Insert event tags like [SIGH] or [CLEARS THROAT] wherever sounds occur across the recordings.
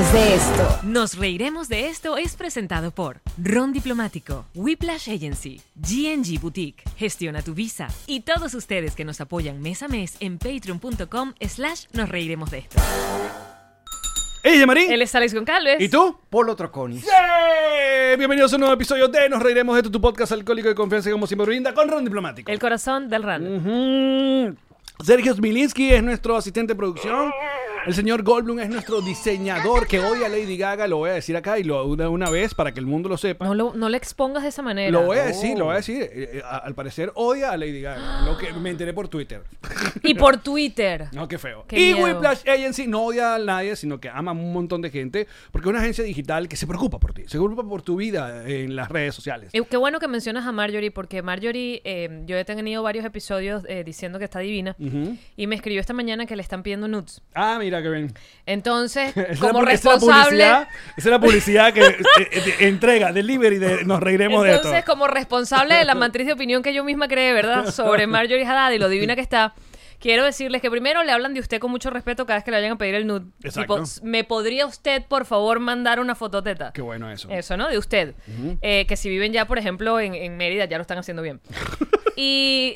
Reiremos de esto. Nos reiremos de esto es presentado por Ron Diplomático, Whiplash Agency, GNG Boutique, Gestiona tu Visa y todos ustedes que nos apoyan mes a mes en patreon.com slash nos reiremos de esto. Ella Marín. Él es Alex Goncalves. ¿Y tú? Polo Troconis. ¡Sí! Bienvenidos a un nuevo episodio de Nos Reiremos de esto, tu podcast alcohólico de confianza y como siempre brinda con Ron Diplomático. El corazón del RAN. Ujú. Sergio Smilinski es nuestro asistente de producción. El señor Goldblum es nuestro diseñador que odia a Lady Gaga. Lo voy a decir acá y lo una, una vez para que el mundo lo sepa. No, lo- no le expongas de esa manera. Lo voy a decir, lo voy a decir. Eh, eh, a- al parecer odia a Lady Gaga. [GASPS] Lo que me enteré por Twitter. Y por Twitter. No, qué feo. Qué y miedo. Whiplash Agency no odia a nadie, sino que ama a un montón de gente. Porque es una agencia digital que se preocupa por ti. Se preocupa por tu vida en las redes sociales. Eh, Qué bueno que mencionas a Marjorie, porque Marjorie, eh, yo he tenido varios episodios eh, diciendo que está divina, Ujú. y me escribió esta mañana que le están pidiendo nudes. Ah, mira que ven. Entonces, [LAUGHS] como la responsable, publicidad- Esa es la publicidad que eh, eh, entrega, delivery de nos reiremos de entonces esto. como responsable de la [LAUGHS] matriz de opinión que yo misma creé, ¿verdad? Sobre [LAUGHS] Marjorie Haddad y lo divina que está. Quiero decirles que primero le hablan de usted con mucho respeto cada vez que le vayan a pedir el nude. Exacto. Tipo, ¿me podría usted, por favor, mandar una fototeta? Qué bueno eso. Eso, ¿no? De usted. Eh, que si viven ya, por ejemplo, en, en Mérida, ya lo están haciendo bien. Y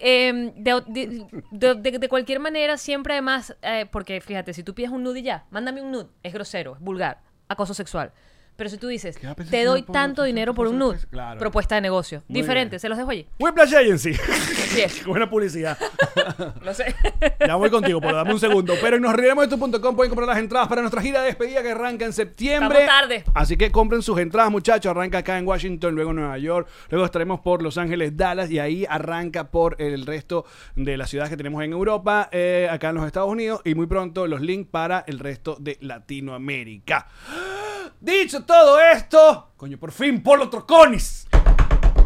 de, de- de- de- de cualquier manera, siempre además, eh, porque fíjate, si tú pides un nude y ya, mándame un nude, es grosero, es vulgar, acoso sexual. Pero si tú dices, ¿Qué va a pensar te doy tanto dinero por un nude? Claro. propuesta de negocio. Muy Diferente, bien. se los dejo allí. Whiplash Agency. Así es. [LAUGHS] Buena publicidad. [LAUGHS] Lo sé. [LAUGHS] Ya voy contigo, pero dame un segundo. Pero en nosreiremosdeesto.com pueden comprar las entradas para nuestra gira de despedida que arranca en septiembre. Estamos tarde. Así que compren sus entradas, muchachos. Arranca acá en Washington, luego en Nueva York, luego estaremos por Los Ángeles, Dallas y ahí arranca por el resto de las ciudades que tenemos en Europa, eh, acá en los Estados Unidos y muy pronto los links para el resto de Latinoamérica. [GASPS] Dicho todo esto, coño, por fin Polo Troconis.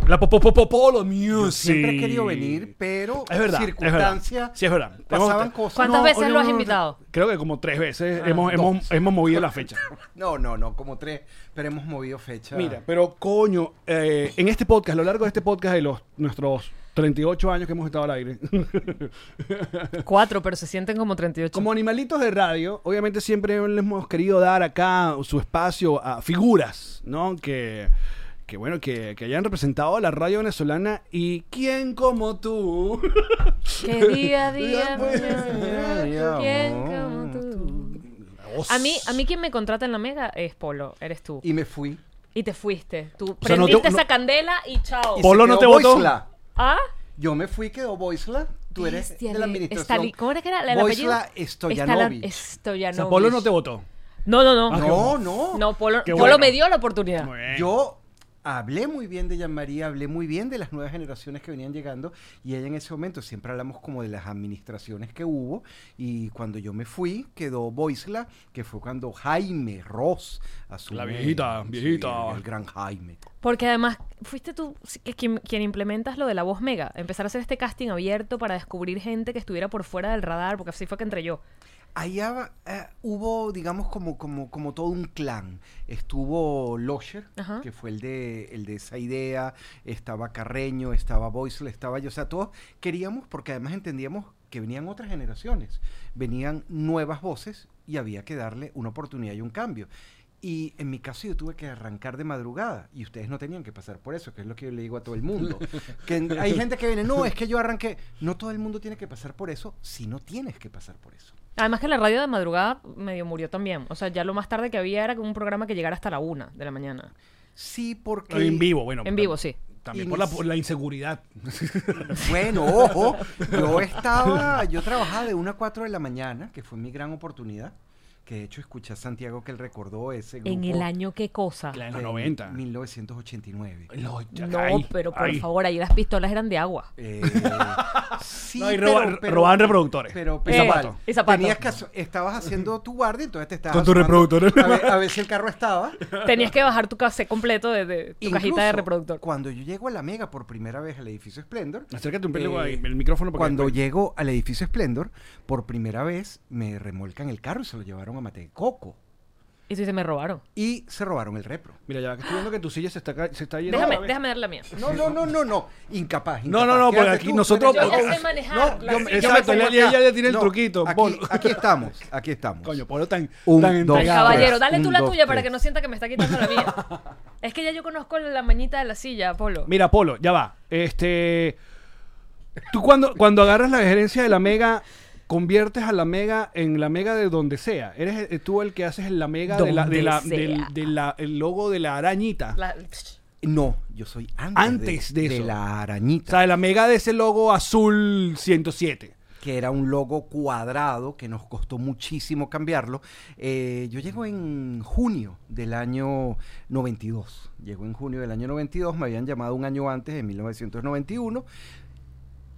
La Popo Polo Music. Siempre he querido venir, pero Es verdad. circunstancias Es verdad. Sí, es verdad. pasaban cosas. ¿Cuántas No, veces no, lo has no, no, invitado? Creo que como tres veces Ah, hemos, hemos, hemos movido la fecha. [LAUGHS] No, no, no, como tres, pero hemos movido fecha. Mira, pero coño, eh, en este podcast, a lo largo de este podcast de los nuestros 38 años que hemos estado al aire, [LAUGHS] Cuatro, pero se sienten como 38. como animalitos de radio, obviamente siempre les hemos querido dar acá su espacio a figuras, ¿no? Que, que bueno, que, que hayan representado a la radio venezolana y quién como tú. [LAUGHS] Que día a [LAUGHS] día. ¿Quién como tú? A mí, a mí quien me contrata en la mega es Polo, eres tú. Y me fui. Y te fuiste. Tú sea, no te- prendiste no- esa candela y chao. Polo no te votó. ¿Ah? Yo me fui, quedó Boisla. Tú eres Bestia, de la administración. Estali- ¿Cómo era que era el Boisla apellido? Stoyanovich. O sea. Polo no te votó. No, no, no. Ah, No, no. No, Polo, Qué Polo bueno. me dio la oportunidad. Muy bien. Yo hablé muy bien de Jean-Marie, hablé muy bien de las nuevas generaciones que venían llegando y ella en ese momento siempre hablamos como de las administraciones que hubo y cuando yo me fui quedó Boisla, que fue cuando Jaime Ross asumió. La viejita, Sí, viejita. el gran Jaime. Porque además fuiste tú quien, quien implementas lo de la voz mega. Empezar a hacer este casting abierto para descubrir gente que estuviera por fuera del radar, porque así fue que entré yo. Allá eh, hubo, digamos, como, como, como todo un clan. Estuvo Losher, Ajá. que fue el de, el de esa idea, estaba Carreño, estaba Boisle, estaba yo. O sea, todos queríamos, porque además entendíamos que venían otras generaciones, venían nuevas voces y había que darle una oportunidad y un cambio. Y en mi caso yo tuve que arrancar de madrugada y ustedes no tenían que pasar por eso, que es lo que yo le digo a todo el mundo. [LAUGHS] que hay gente que viene, no, es que yo arranqué. No todo el mundo tiene que pasar por eso si no tienes que pasar por eso. Además que la radio de madrugada medio murió también. O sea, ya lo más tarde que había era un programa que llegara hasta la una de la mañana. Sí, porque... En vivo, bueno. En vivo, sí. También por la, por la inseguridad. [LAUGHS] Bueno, ojo, yo estaba, yo trabajaba de 1 a 4 de la mañana, que fue mi gran oportunidad, que de hecho escuché a Santiago que él recordó ese grupo. En el año, ¿qué cosa? En los 90. 1989. No, ya- No, ay, pero por ay. favor, ahí las pistolas eran de agua. Eh, [LAUGHS] sí, No, y roba- robaban reproductores. Pero, Y pero zapatos. igual, Y zapatos. tenías que estabas haciendo tu guardia, entonces te estabas Con tu reproductor. A ver, a ver si el carro estaba. Tenías que bajar tu cassette completo de, de tu cajita de reproductor. Cuando yo llego a la Mega por primera vez al edificio Splendor, Acércate un pelo Eh, ahí, el micrófono. porque cuando llego al edificio Splendor, por primera vez me remolcan el carro y se lo llevaron a Mate de Coco. Y tú dices, me robaron. Y se robaron el repro. Mira, ya que estoy viendo que tu silla se está, ca- se está yendo. Déjame, déjame dar la mía. No, no, no, no, no. Incapaz. No, incapaz. no, no, porque Quédate aquí tú, nosotros- Yo ya que- sé manejar No, la yo me- silla. Exacto, ella acá. ya tiene el No, truquito, Aquí, Polo. aquí estamos, aquí estamos. Coño, Polo tan, Un, tan dos, Ay, entregado. caballero, tres, dale tú un, la dos, tuya para tres. que no sienta que me está quitando la mía. [LAUGHS] es que ya yo conozco la mañita de la silla, Polo. Mira, Polo, ya va. Este. Tú cuando, cuando agarras la gerencia de la mega, conviertes a la mega en la mega de donde sea. Eres eh, tú el que haces la mega de la, de del- de la- el logo de la arañita. La- No, yo soy antes, Antes de de, eso. la O arañita, sea, la mega de ese logo azul 107. que era un logo cuadrado que nos costó muchísimo cambiarlo. Eh, yo llego en junio del año 92. Llego en junio del año 92, me habían llamado un año antes, en 1991,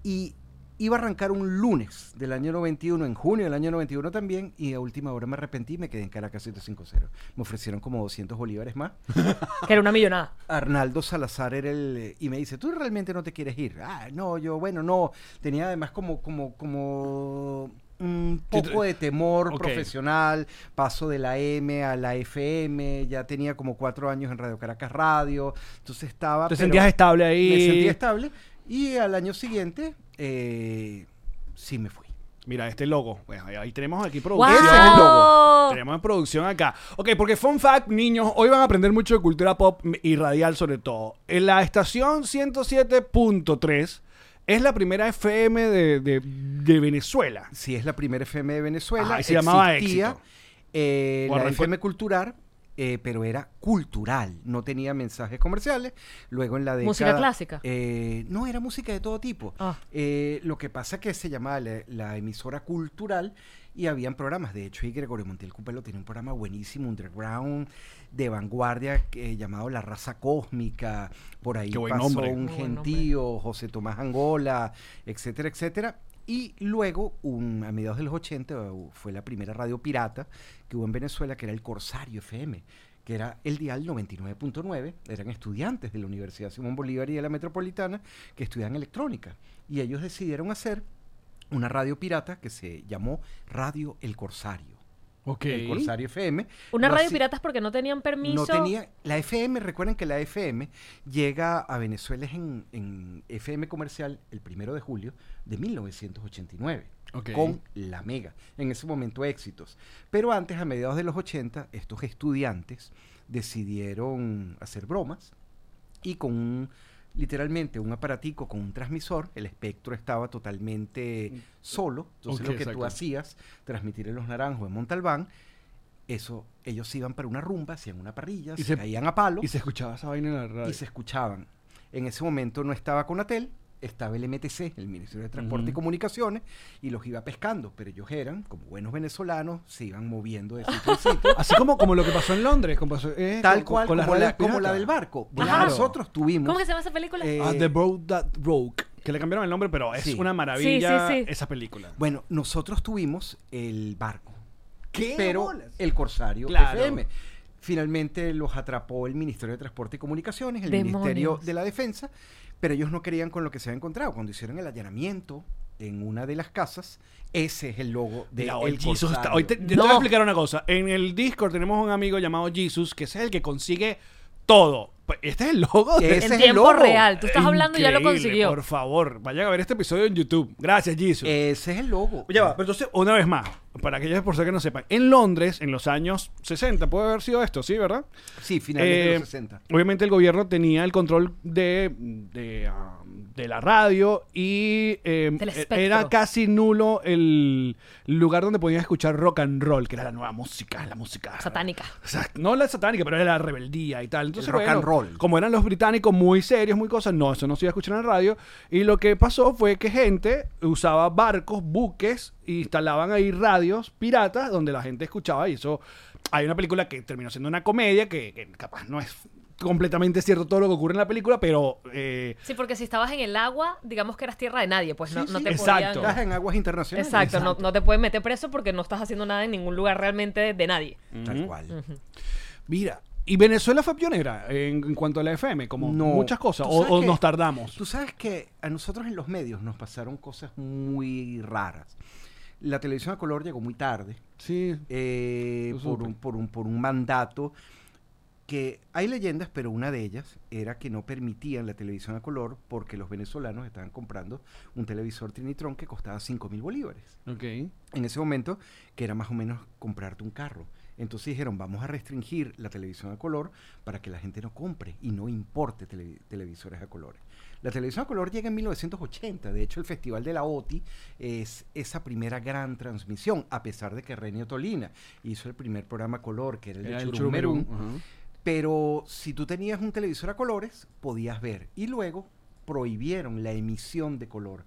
y iba a arrancar un lunes del año 91, en junio del año 91 también, y a última hora me arrepentí y me quedé en Caracas 150. Me ofrecieron como 200 bolívares más. [LAUGHS] que era una millonada. Arnaldo Salazar era el y me dice, "¿Tú realmente no te quieres ir?" Ah, no, yo bueno, no, tenía además como como como un poco de temor profesional, paso de la M a la FM, ya tenía como cuatro años en Radio Caracas Radio, entonces estaba... Te pero sentías estable ahí. Me sentía estable y al año siguiente eh, sí me fui. Mira, este logo. Bueno, ahí- ahí tenemos aquí ¡Wow! producción. Ese es el logo. Tenemos en producción acá. Ok, porque fun fact, niños, hoy van a aprender mucho de cultura pop y radial sobre todo. En la estación 107.3 es la primera FM de, de- de Venezuela. Sí, es la primera FM de Venezuela. Ajá, y se llamaba Existía, Éxito. eh, la FM Cultural, eh, pero era cultural, no tenía mensajes comerciales. Luego en la década... ¿Música clásica? eh, no, era música de todo tipo. Ah. Eh, lo que pasa que se llamaba la, la emisora cultural y habían programas. De hecho, y Gregorio Montiel Cupelo tenía un programa buenísimo, underground, de vanguardia, eh, llamado La Raza Cósmica. Por ahí pasó nombre. un gentío, José Tomás Angola, etcétera, etcétera. Y luego, a mediados de los 80, uh, fue la primera radio pirata que hubo en Venezuela, que era el Corsario FM, que era el dial 99.9. Eran estudiantes de la Universidad Simón Bolívar y de la Metropolitana que estudiaban electrónica. Y ellos decidieron hacer una radio pirata que se llamó Radio El Corsario. Ok. El Corsario FM. Una radio haci- pirata es porque no tenían permiso. no tenía. La FM, recuerden que la FM llega a Venezuela en, en FM comercial el primero de julio de 1989. Ok. Con la Mega. En ese momento éxitos. Pero antes, a mediados de los 80, estos estudiantes decidieron hacer bromas y con un, literalmente un aparatico con un transmisor, el espectro estaba totalmente solo. Entonces lo que exacto. tú hacías, transmitir en los naranjos en Montalbán, eso, ellos iban para una rumba, hacían una parrilla, Y se, se- caían a palo Y se escuchaba esa vaina en la radio. y se escuchaban. En ese momento no estaba Conatel, estaba el MTC, el Ministerio de Transporte y. Comunicaciones, y los iba pescando, pero ellos eran, como buenos venezolanos, se iban moviendo de sitio en sitio. [LAUGHS] Así como, como lo que pasó en Londres. como pasó, eh, Tal con- cual, con las como, la, como la del barco. Claro. nosotros tuvimos... ¿Cómo que se llama esa película? Eh, Ah, The Road That Broke. Que le cambiaron el nombre, pero es Sí. una maravilla Sí, sí, sí. esa película. Bueno, nosotros tuvimos el barco, ¿Qué pero bolas? el Corsario Claro. FM. Finalmente los atrapó el Ministerio de Transporte y Comunicaciones, el Demonios. Ministerio de la Defensa, pero ellos no querían con lo que se había encontrado. Cuando hicieron el allanamiento en una de las casas, ese es el logo de Mira, hoy el Jesus está- hoy te, No. voy a explicar una cosa. En el Discord tenemos un amigo llamado Jesus, que es el que consigue todo. Pues, Este es el logo de Ese en es el tiempo logo. real. Tú estás hablando y ya lo Increíble, consiguió. Por favor, vayan a ver este episodio en YouTube. Gracias, Jesus. Ese es el logo. Ya va, pero entonces, una vez más, para aquellos por si que no sepan, en Londres, en los años 60, puede haber sido esto, ¿sí, verdad? Sí, finales de Eh, los 60. Obviamente el gobierno tenía el control de, de, ah, de la radio y eh, Del e- era casi nulo el lugar donde podías escuchar rock and roll, que era la nueva música, la música Satánica. o sea, no la satánica, pero era la rebeldía y tal. Entonces, rock and roll. Como eran los británicos muy serios, muy cosas, no, eso no se iba a escuchar en la radio. Y lo que pasó fue que gente usaba barcos, buques, e instalaban ahí radios piratas donde la gente escuchaba y eso... Hay una película que terminó siendo una comedia que, que capaz no es completamente cierto todo lo que ocurre en la película, pero... eh, Sí, porque si estabas en el agua, digamos que eras tierra de nadie, pues no, Sí, no sí. te Exacto. podían... Estás en aguas internacionales. Exacto, no, no te pueden meter preso porque no estás haciendo nada en ningún lugar realmente de, de nadie. Tal cual. mira, ¿y Venezuela fue pionera en, en cuanto a la FM? Como No. muchas cosas, o, sabes o que- nos tardamos. Tú sabes que a nosotros en los medios nos pasaron cosas muy raras. La televisión a color llegó muy tarde. Sí. eh, por, un, por, un, por un mandato que hay leyendas, pero una de ellas era que no permitían la televisión a color porque los venezolanos estaban comprando un televisor Trinitron que costaba 5 mil bolívares. Ok. En ese momento, que era más o menos comprarte un carro. Entonces dijeron, vamos a restringir la televisión a color para que la gente no compre y no importe tele- televisores a colores. La televisión a color llega en 1980. De hecho, el Festival de la OTI es esa primera gran transmisión, a pesar de que Renio Tolina hizo el primer programa color, que era el Era de el Churumerún. Pero si tú tenías un televisor a colores, podías ver. Y luego prohibieron la emisión de color.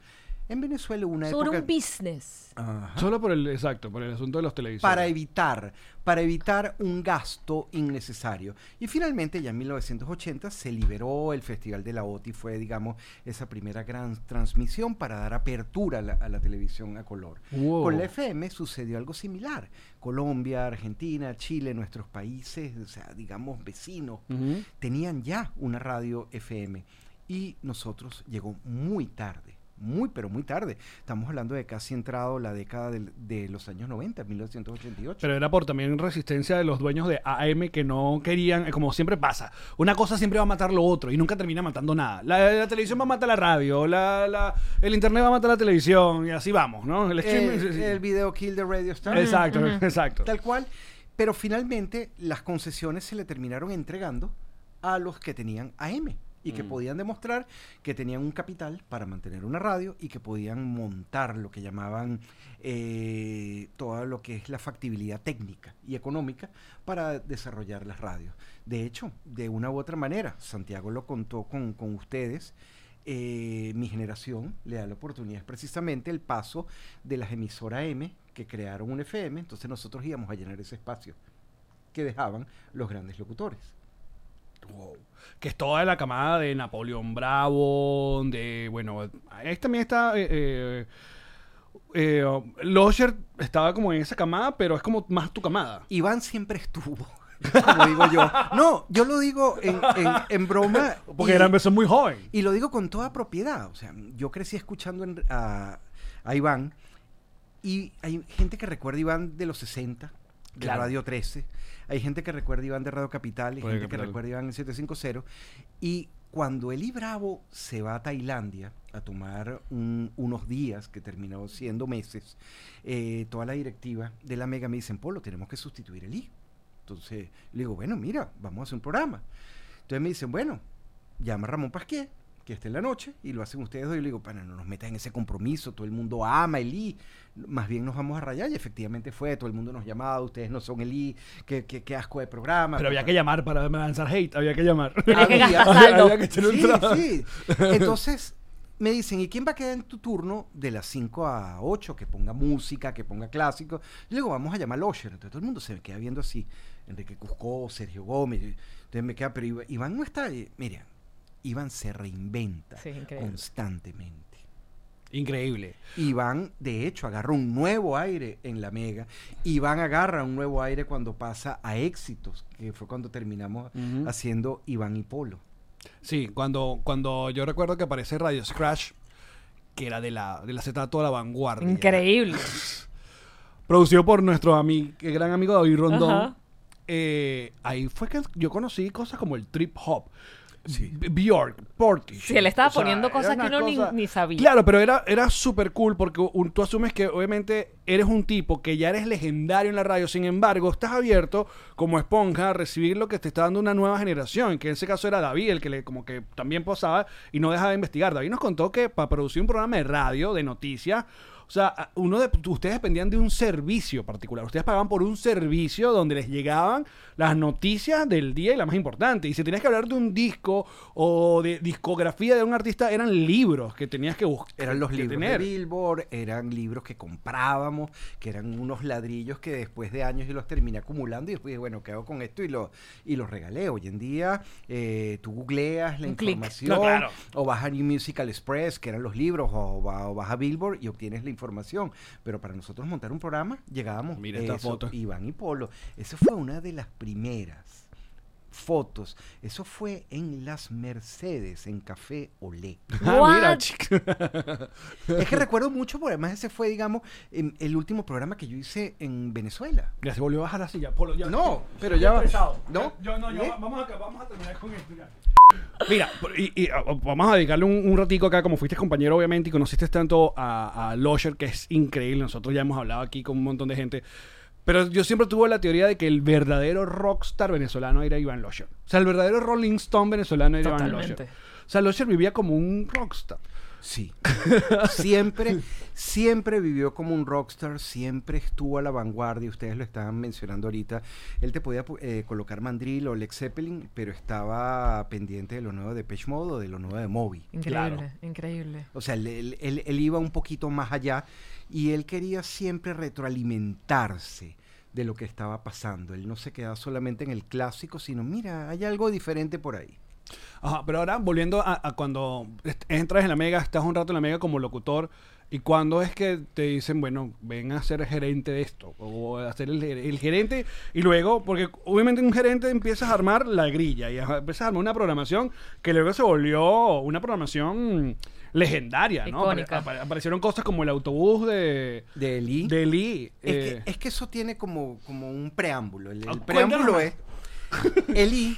En Venezuela una Sobre época... un business. Ajá Solo por el, exacto, por el asunto de los televisores. para evitar, para evitar un gasto innecesario. Y finalmente, ya en 1980, se liberó el Festival de la OTI, fue, digamos, esa primera gran transmisión para dar apertura a la, a la televisión a color. Wow. Con la FM sucedió algo similar. Colombia, Argentina, Chile, nuestros países, o sea, digamos, vecinos, tenían ya una radio FM. Y nosotros llegó muy tarde, muy, pero muy tarde. Estamos hablando de casi entrado la década de, los años 90, 1988. Pero era por también resistencia de los dueños de AM que no querían, eh, como siempre pasa, una cosa siempre va a matar lo otro y nunca termina matando nada. La, la televisión va a matar la radio, la, la- el internet va a matar la televisión y así vamos, ¿no? El streaming. el, sí, sí. el video Kill the Radio Star. Exacto, [LAUGHS] exacto. Tal cual. Pero finalmente las concesiones se le terminaron entregando a los que tenían AM y Mm. que podían demostrar que tenían un capital para mantener una radio y que podían montar lo que llamaban eh, todo lo que es la factibilidad técnica y económica para desarrollar las radios. De hecho, de una u otra manera, Santiago lo contó con, con ustedes, eh, mi generación le da la oportunidad es precisamente el paso de las emisoras M que crearon un FM, entonces nosotros íbamos a llenar ese espacio que dejaban los grandes locutores. Wow. Que es toda la camada de Napoleón Bravo, de, bueno, ahí también está... Eh, eh, eh, Losher estaba como en esa camada, pero es como más tu camada. Iván siempre estuvo, [LAUGHS] como digo yo. No, yo lo digo en, en- en broma. [LAUGHS] Porque y- era empezó muy joven. Y lo digo con toda propiedad. O sea, yo crecí escuchando en- a, a Iván y hay gente que recuerda a Iván de los 60, de Claro. Radio 13. Hay gente que recuerda a Iván de Radio Capital y Radio gente que recuerda a Iván en 750. Y cuando Eli Bravo se va a Tailandia a tomar un- unos días, que terminó siendo meses, eh, toda la directiva de la Mega me dicen, Polo, tenemos que sustituir a Eli. Entonces, le digo, bueno, mira, vamos a hacer un programa. Entonces me dicen, bueno, llama a Ramón Pasquier, que esté en la noche, y lo hacen ustedes dos. Y le digo, pana, no nos metas en ese compromiso, todo el mundo ama a Eli, más bien nos vamos a rayar. Y efectivamente fue, todo el mundo nos llamaba, ustedes no son Eli, qué, qué, qué asco de programa. Pero había que llamar para lanzar hate, había que llamar. Que [LAUGHS] Había- gastar saldo. Había que echar un Sí, sí. Entonces me dicen, ¿y quién va a quedar en tu turno de las 5 a 8? Que ponga música, que ponga clásico. Y luego vamos a llamar a Osher. Entonces todo el mundo se me queda viendo así. Enrique Cusco, Sergio Gómez. Entonces me queda, pero Iván- Iván no está. Mira, Iván se reinventa Sí, constantemente. Increíble. Iván, de hecho, agarra un nuevo aire en la Mega. Iván agarra un nuevo aire cuando pasa a Éxitos, que fue cuando terminamos haciendo Iván y Polo. Sí, cuando, cuando yo recuerdo que aparece Radio Scratch, que era de la, del acetato de la vanguardia. Increíble. [LAUGHS] Producido por nuestro ami- gran amigo David Rondón. Eh, ahí fue que yo conocí cosas como el trip hop. B- Bjork, Portishead. Sí, él estaba O sea, poniendo cosas que uno ni- ni sabía. Claro, pero era, era súper cool porque un- tú asumes que obviamente eres un tipo que ya eres legendario en la radio, sin embargo, estás abierto como esponja a recibir lo que te está dando una nueva generación, que en ese caso era David, el que le como que también posaba y no dejaba de investigar. David nos contó que para producir un programa de radio, de noticias, o sea, uno de, ustedes dependían de un servicio particular. Ustedes pagaban por un servicio donde les llegaban las noticias del día y la más importante. Y si tenías que hablar de un disco o de discografía de un artista, eran libros que tenías que buscar. Eran los que libros tener. de Billboard, eran libros que comprábamos, que eran unos ladrillos que después de años yo los terminé acumulando y después dije, bueno, ¿qué hago con esto? Y, lo, y los regalé. Hoy en día eh, tú googleas la Un información No, claro. o vas a New Musical Express, que eran los libros, o, o vas a Billboard y obtienes la información. Pero para nosotros montar un programa, llegábamos Mira esta eso, foto. Iván y Polo. Esa fue una de las primeras fotos. Eso fue en las Mercedes, en Café Olé. Ah, mira. [LAUGHS] Es que recuerdo mucho, porque además ese fue, digamos, em, el último programa que yo hice en Venezuela. Ya se volvió a bajar la silla. Polo, ya- No, pero ya va. ¿No? Yo, no, yo- ¿Eh? vamos, a, vamos a terminar con esto ya. Mira, y, y, ah, vamos a dedicarle un, un ratico acá, como fuiste compañero obviamente y conociste tanto a, a Losher, que es increíble, nosotros ya hemos hablado aquí con un montón de gente, pero yo siempre tuve la teoría de que el verdadero rockstar venezolano era Iván Losher. O sea, el verdadero Rolling Stone venezolano era Iván. Losher. O sea, Losher vivía como un rockstar. Sí. [LAUGHS] siempre, siempre vivió como un rockstar, siempre estuvo a la vanguardia. Ustedes lo estaban mencionando ahorita. Él te podía eh, colocar mandril o Lex Zeppelin, pero estaba pendiente de lo nuevo de Page Mode o de lo nuevo de Moby. Increíble, Claro. increíble. O sea, él, él- él- él iba un poquito más allá y él quería siempre retroalimentarse de lo que estaba pasando. Él no se quedaba solamente en el clásico, sino, mira, hay algo diferente por ahí. Ajá, pero ahora volviendo a, a cuando entras en la Mega, estás un rato en la Mega como locutor, y cuando es que te dicen, bueno, ven a ser gerente de esto, o a ser el, el gerente, y luego, porque obviamente un gerente empiezas a armar la grilla, y a- empiezas a armar una programación que luego se volvió una programación legendaria, ¿no? Apare- Icónica. apare- aparecieron cosas como el autobús de, De Eli. de Lee. Es, eh, que, es que eso tiene como, como un preámbulo. El, el Ah, preámbulo es, Eli,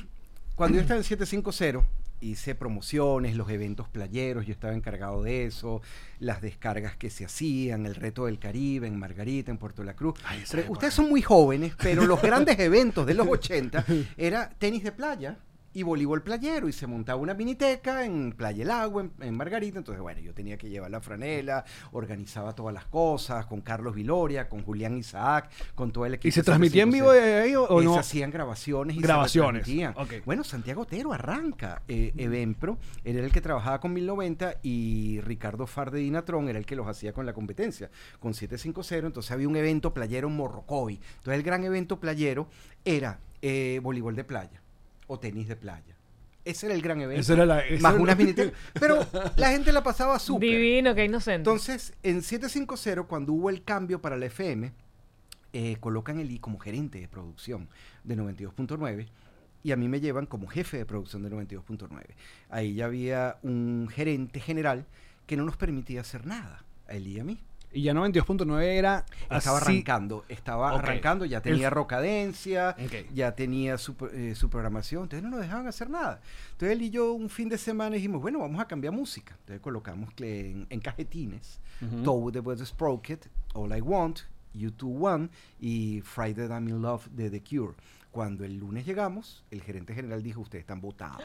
cuando yo estaba en 750, hice promociones, los eventos playeros, yo estaba encargado de eso, las descargas que se hacían, el reto del Caribe en Margarita, en Puerto La Cruz. Ay, ustedes son muy jóvenes, pero los grandes [LAUGHS] eventos de los 80 era tenis de playa y voleibol playero y se montaba una miniteca en Playa El Agua, en, en Margarita. Entonces, bueno, yo tenía que llevar la franela, organizaba todas las cosas con Carlos Viloria, con Julián Isaac, con todo el equipo. ¿Y se transmitía en vivo 750. de ahí o, o Eh, no? Se hacían grabaciones y Grabaciones, se. Bueno, Santiago Otero arranca eh, Evenpro, él era el que trabajaba con 1090 y Ricardo Far de Dinatron era el que los hacía con la competencia, con 750. Entonces había un evento playero en Morrocoy. Entonces el gran evento playero era eh, voleibol de playa o tenis de playa. Ese era el gran evento. Esa era la- esa más era- unas minitecas. Pero la gente la pasaba súper. Divino, qué inocente. Entonces, en 750, cuando hubo el cambio para la FM, eh, colocan el I como gerente de producción de 92.9 y a mí me llevan como jefe de producción de 92.9. Ahí ya había un gerente general que no nos permitía hacer nada, a él y a mí. Y ya 92.9 era... Estaba así- arrancando, estaba arrancando, ya El- tenía rocadencia, Ok. ya tenía su, eh, su programación, entonces no nos dejaban hacer nada. Entonces él y yo un fin de semana dijimos, bueno, vamos a cambiar música. Entonces colocamos en, en cajetines, Ujú. Toad the Weather Sprocket, All I Want, U2 One y Friday I'm in Love de The Cure. Cuando el lunes llegamos, el gerente general dijo, ustedes están votados.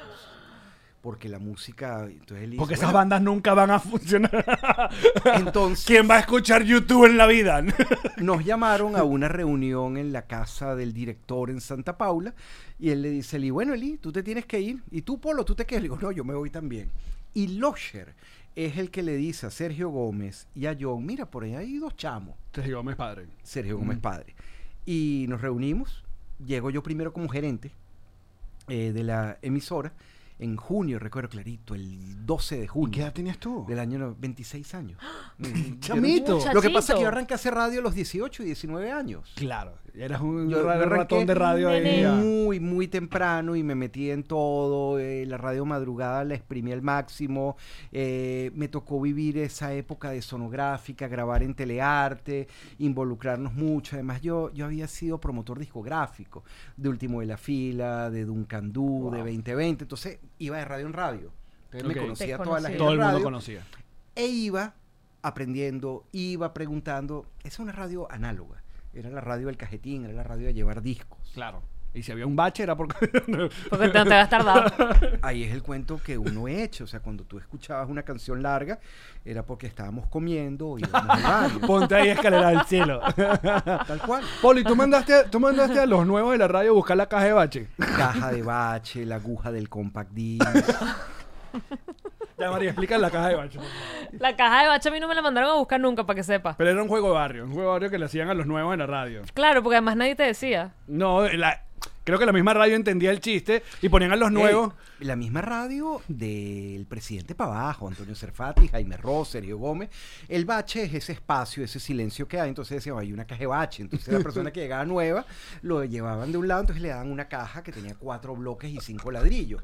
Porque la música, entonces él dice, Porque esas "Bueno, bandas nunca van a funcionar. [LAUGHS] Entonces, ¿Quién va a escuchar YouTube en la vida? [LAUGHS] nos llamaron a una reunión en la casa del director en Santa Paula y él le dice, Eli, bueno, Eli, tú te tienes que ir. Y tú, Polo, tú te quedas. Le digo, no, yo me voy también. Y Losher es el que le dice a Sergio Gómez y a John, mira, por ahí hay dos chamos. Sergio Gómez padre. Sergio Gómez padre. Y nos reunimos. Llego yo primero como gerente eh, de la emisora en junio, recuerdo clarito, el 12 de ¿Y junio. qué edad tenías tú? Del año no- 26 años. [GASPS] Chamito. Lo que pasa es que yo arranqué a hacer radio a los 18 y 19 años. Claro. Eras un Yo- ra- yo ratón de radio ahí. Muy, muy temprano y me metí en todo. eh, la radio madrugada la exprimí al máximo. eh, me tocó vivir esa época de sonográfica, grabar en telearte, involucrarnos mucho. Además, yo, yo había sido promotor discográfico de Último de la Fila, de Duncan Du, de 2020. Entonces, iba de radio en radio. Entonces, me conocía Te toda la gente Todo el mundo radio conocía. e iba aprendiendo, iba preguntando. Es una radio análoga. Era la radio del cajetín, era la radio de llevar discos. Claro. Y si había un bache era porque... [LAUGHS] Porque no te vas a tardar. Ahí es el cuento que uno he hecho. O sea, cuando tú escuchabas una canción larga, era porque estábamos comiendo o íbamos al baño. [LAUGHS] Ponte ahí escalera al cielo. [LAUGHS] Tal cual. Poli, ¿tú mandaste, tú mandaste a los nuevos de la radio a buscar la caja de bache. Caja de bache, la aguja del compact disc. Ya, María, explica la caja de favor. La caja de bacha a mí no me la mandaron a buscar nunca, para que sepa. Pero era un juego de barrio, un juego de barrio que le hacían a los nuevos en la radio. Claro, porque además nadie te decía. No, la- creo que la misma radio entendía el chiste y ponían a los nuevos. Ey, la misma radio del presidente para abajo, Antonio Cerfati, Jaime Ross, Sergio Gómez. El bache es ese espacio, ese silencio que hay. Entonces decían, hay una caja de bache. Entonces la [LAUGHS] persona que llegaba nueva lo llevaban de un lado, entonces le daban una caja que tenía cuatro bloques y cinco ladrillos.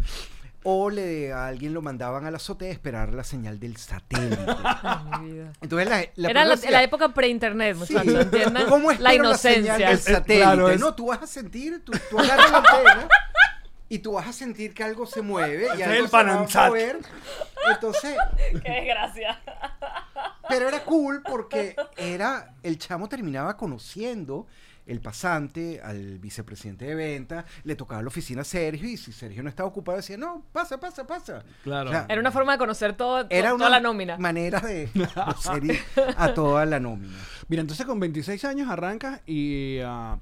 O le, a alguien lo mandaban a la azotea a esperar la señal del satélite. [LAUGHS] Ay, mi vida. Entonces la, la Era la, época pre-internet, Sí. ¿entienden? [LAUGHS] ¿Cómo la espero la señal inocencia. del Es- es- satélite? claro, es- No, tú vas a sentir, tú, tú agarras la antena y tú vas a sentir que algo se mueve y es algo el se va a mover. Entonces, [LAUGHS] Qué desgracia. Pero era cool porque era, el chamo terminaba conociendo el pasante al vicepresidente de venta, le tocaba la oficina a Sergio y si Sergio no estaba ocupado decía, no, pasa, pasa, pasa. Claro. Era una forma de conocer todo, era toda una la nómina. manera de [LAUGHS] conocer a toda la nómina. Mira, entonces con 26 años arrancas y ah,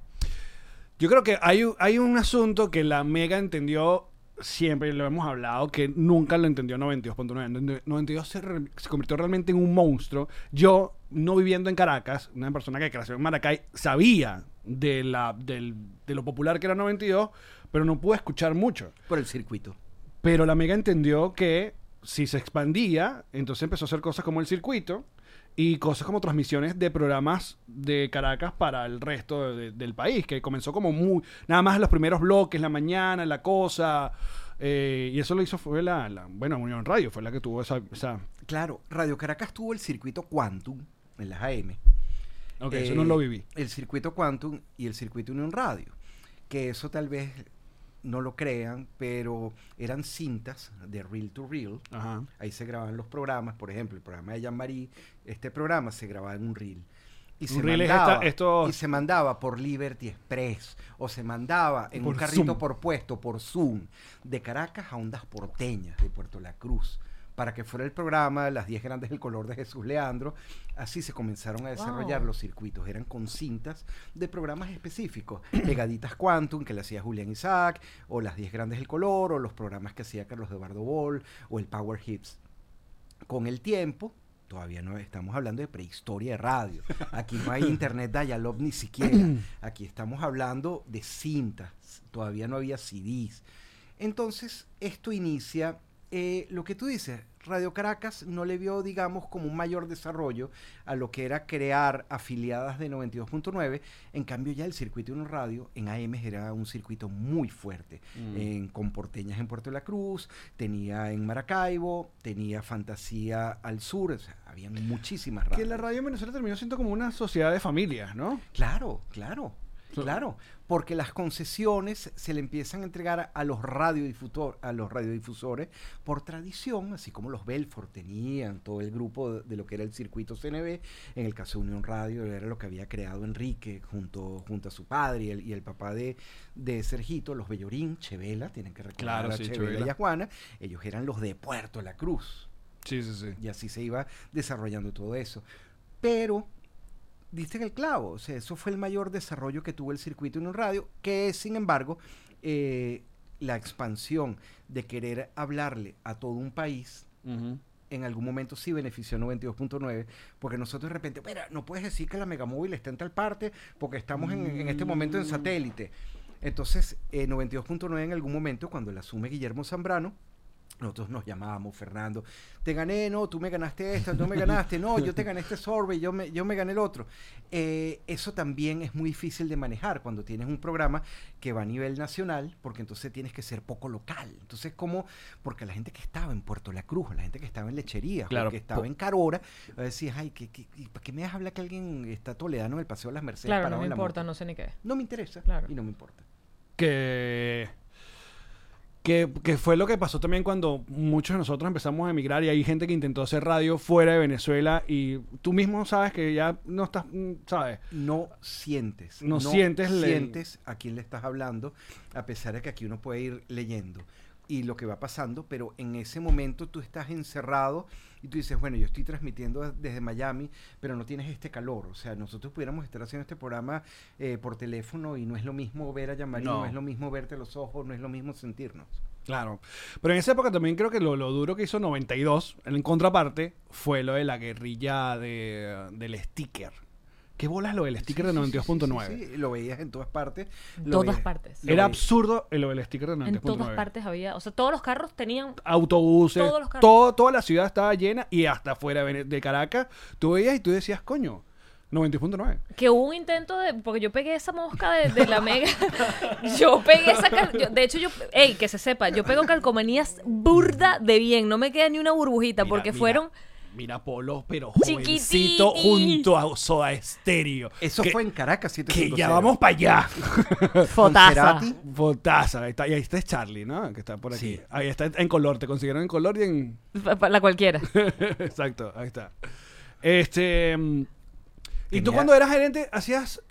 yo creo que hay, hay un asunto que la Mega entendió siempre, lo hemos hablado, que nunca lo entendió 92.9. 92 se, re- se convirtió realmente en un monstruo. Yo, no viviendo en Caracas, una persona que creció en Maracay, sabía de, la, del- de lo popular que era 92, pero no pude escuchar mucho. Por el circuito. Pero la Mega entendió que si se expandía, entonces empezó a hacer cosas como el circuito y cosas como transmisiones de programas de Caracas para el resto de- del país, que comenzó como muy... Nada más los primeros bloques, la mañana, la cosa... eh, y eso lo hizo fue la, la- bueno, Unión Radio, fue la que tuvo esa... esa Claro, Radio Caracas tuvo el circuito Quantum en las AM. ok, Eh, eso no lo viví. El circuito Quantum y el circuito Unión Radio. Que eso tal vez no lo crean, pero eran cintas de reel to reel. Ajá. Ahí se grababan los programas, por ejemplo, el programa de Jean-Marie, este programa se grababa en un reel. Y se, reel es mandaba, esta- esto- y se mandaba por Liberty Express o se mandaba en Por un carrito Zoom. por puesto, por Zoom, de Caracas a Ondas Porteñas, de Puerto La Cruz, para que fuera el programa Las 10 Grandes del Color de Jesús Leandro. Así se comenzaron a desarrollar Wow. los circuitos. Eran con cintas de programas específicos. [CLEARS THROAT] Pegaditas Quantum, que le hacía Julián Isaac, o Las 10 Grandes del Color, o los programas que hacía Carlos Eduardo Ball, o el Power Hits. Con el tiempo, todavía no estamos hablando de prehistoria de radio. Aquí no hay [LAUGHS] internet dial-up ni siquiera. [CLEARS THROAT] Aquí estamos hablando de cintas. Todavía no había CDs. Entonces, esto inicia eh, lo que tú dices. Radio Caracas no le vio, digamos, como un mayor desarrollo a lo que era crear afiliadas de 92.9. En cambio, ya el circuito de un radio en AM era un circuito muy fuerte. En, con porteñas en Puerto de la Cruz, tenía en Maracaibo, tenía Fantasía al sur. O sea, habían muchísimas radios. Que la radio en Venezuela terminó siendo como una sociedad de familias, ¿no? Claro, claro, claro. Porque las concesiones se le empiezan a entregar a, los radiodifusor, a los radiodifusores por tradición, así como los Belfort tenían todo el grupo de, de lo que era el circuito CNB. En el caso de Unión Radio era lo que había creado Enrique junto, junto a su padre y el, y el papá de, de Sergito, los Bellorín, Chevela, tienen que recordar Claro, a sí, Chevela y a Juana. Ellos eran los de Puerto La Cruz. Sí, sí, sí. Y así se iba desarrollando todo eso. Pero, diste en el clavo, o sea, eso fue el mayor desarrollo que tuvo el circuito en un radio, que es, sin embargo, eh, la expansión de querer hablarle a todo un país. En algún momento sí benefició 92.9, porque nosotros de repente, mira, no puedes decir que la Megamóvil está en tal parte, porque estamos en, en este momento en satélite. Entonces, eh, 92.9 en algún momento, cuando la asume Guillermo Zambrano, Nosotros nos llamábamos Fernando, te gané, no, tú me ganaste esta, tú me ganaste, no, yo te gané este sorbet, yo me, yo me gané el otro. Eh, eso también es muy difícil de manejar cuando tienes un programa que va a nivel nacional, porque entonces tienes que ser poco local. Entonces, como, porque la gente que estaba en Puerto La Cruz, la gente que estaba en Lechería, Claro, que estaba en Carora, decir, ay, ¿qué, qué, ¿para qué me dejas hablar que alguien está toledano en el Paseo de las Mercedes? Claro, no me en la importa, moto? no sé ni qué. No me interesa Claro. y no me importa. que, que, que fue lo que pasó también cuando muchos de nosotros empezamos a emigrar y hay gente que intentó hacer radio fuera de Venezuela y tú mismo sabes que ya no estás, mm, ¿sabes? no sientes. No sientes le- sientes a quién le estás hablando, a pesar de que aquí uno puede ir leyendo y lo que va pasando, pero en ese momento tú estás encerrado y tú dices, bueno, yo estoy transmitiendo desde Miami, pero no tienes este calor. O sea, nosotros pudiéramos estar haciendo este programa eh, por teléfono y no es lo mismo ver a Yamari, no. No. es lo mismo verte los ojos, no es lo mismo sentirnos. Claro. Pero en esa época también creo que lo, lo duro que hizo 92, en contraparte, fue lo de la guerrilla de, del sticker. ¿Qué bolas lo del sticker Sí, de sí, sí, 92.9? sí, sí, Lo veías en todas partes. En lo todas veías- partes. lo Era veías- absurdo lo del sticker de 92.9. En todas partes había, o sea, todos los carros tenían autobuses, Todos los carros. todo, toda la ciudad estaba llena y hasta fuera de Caracas, tú veías y tú decías, coño, 90.9. que hubo un intento de porque yo pegué esa mosca de, de la mega [LAUGHS] yo pegué esa cal- yo- de hecho yo ey que se sepa yo pego calcomanías burda de bien no me queda ni una burbujita Mira, porque mira, fueron Mira Polo, pero jovencito junto a Soda Estéreo. Eso que, fue en Caracas, Que 7.0. ya vamos para allá. [LAUGHS] fotaza. Fotaza, ahí está, y ahí está Charlie, ¿no? Que está por aquí. Sí. Ahí está en color, te consiguieron en color y en... La cualquiera [LAUGHS] Exacto, ahí está. Este... mm, ¿Y tú cuando eras gerente hacías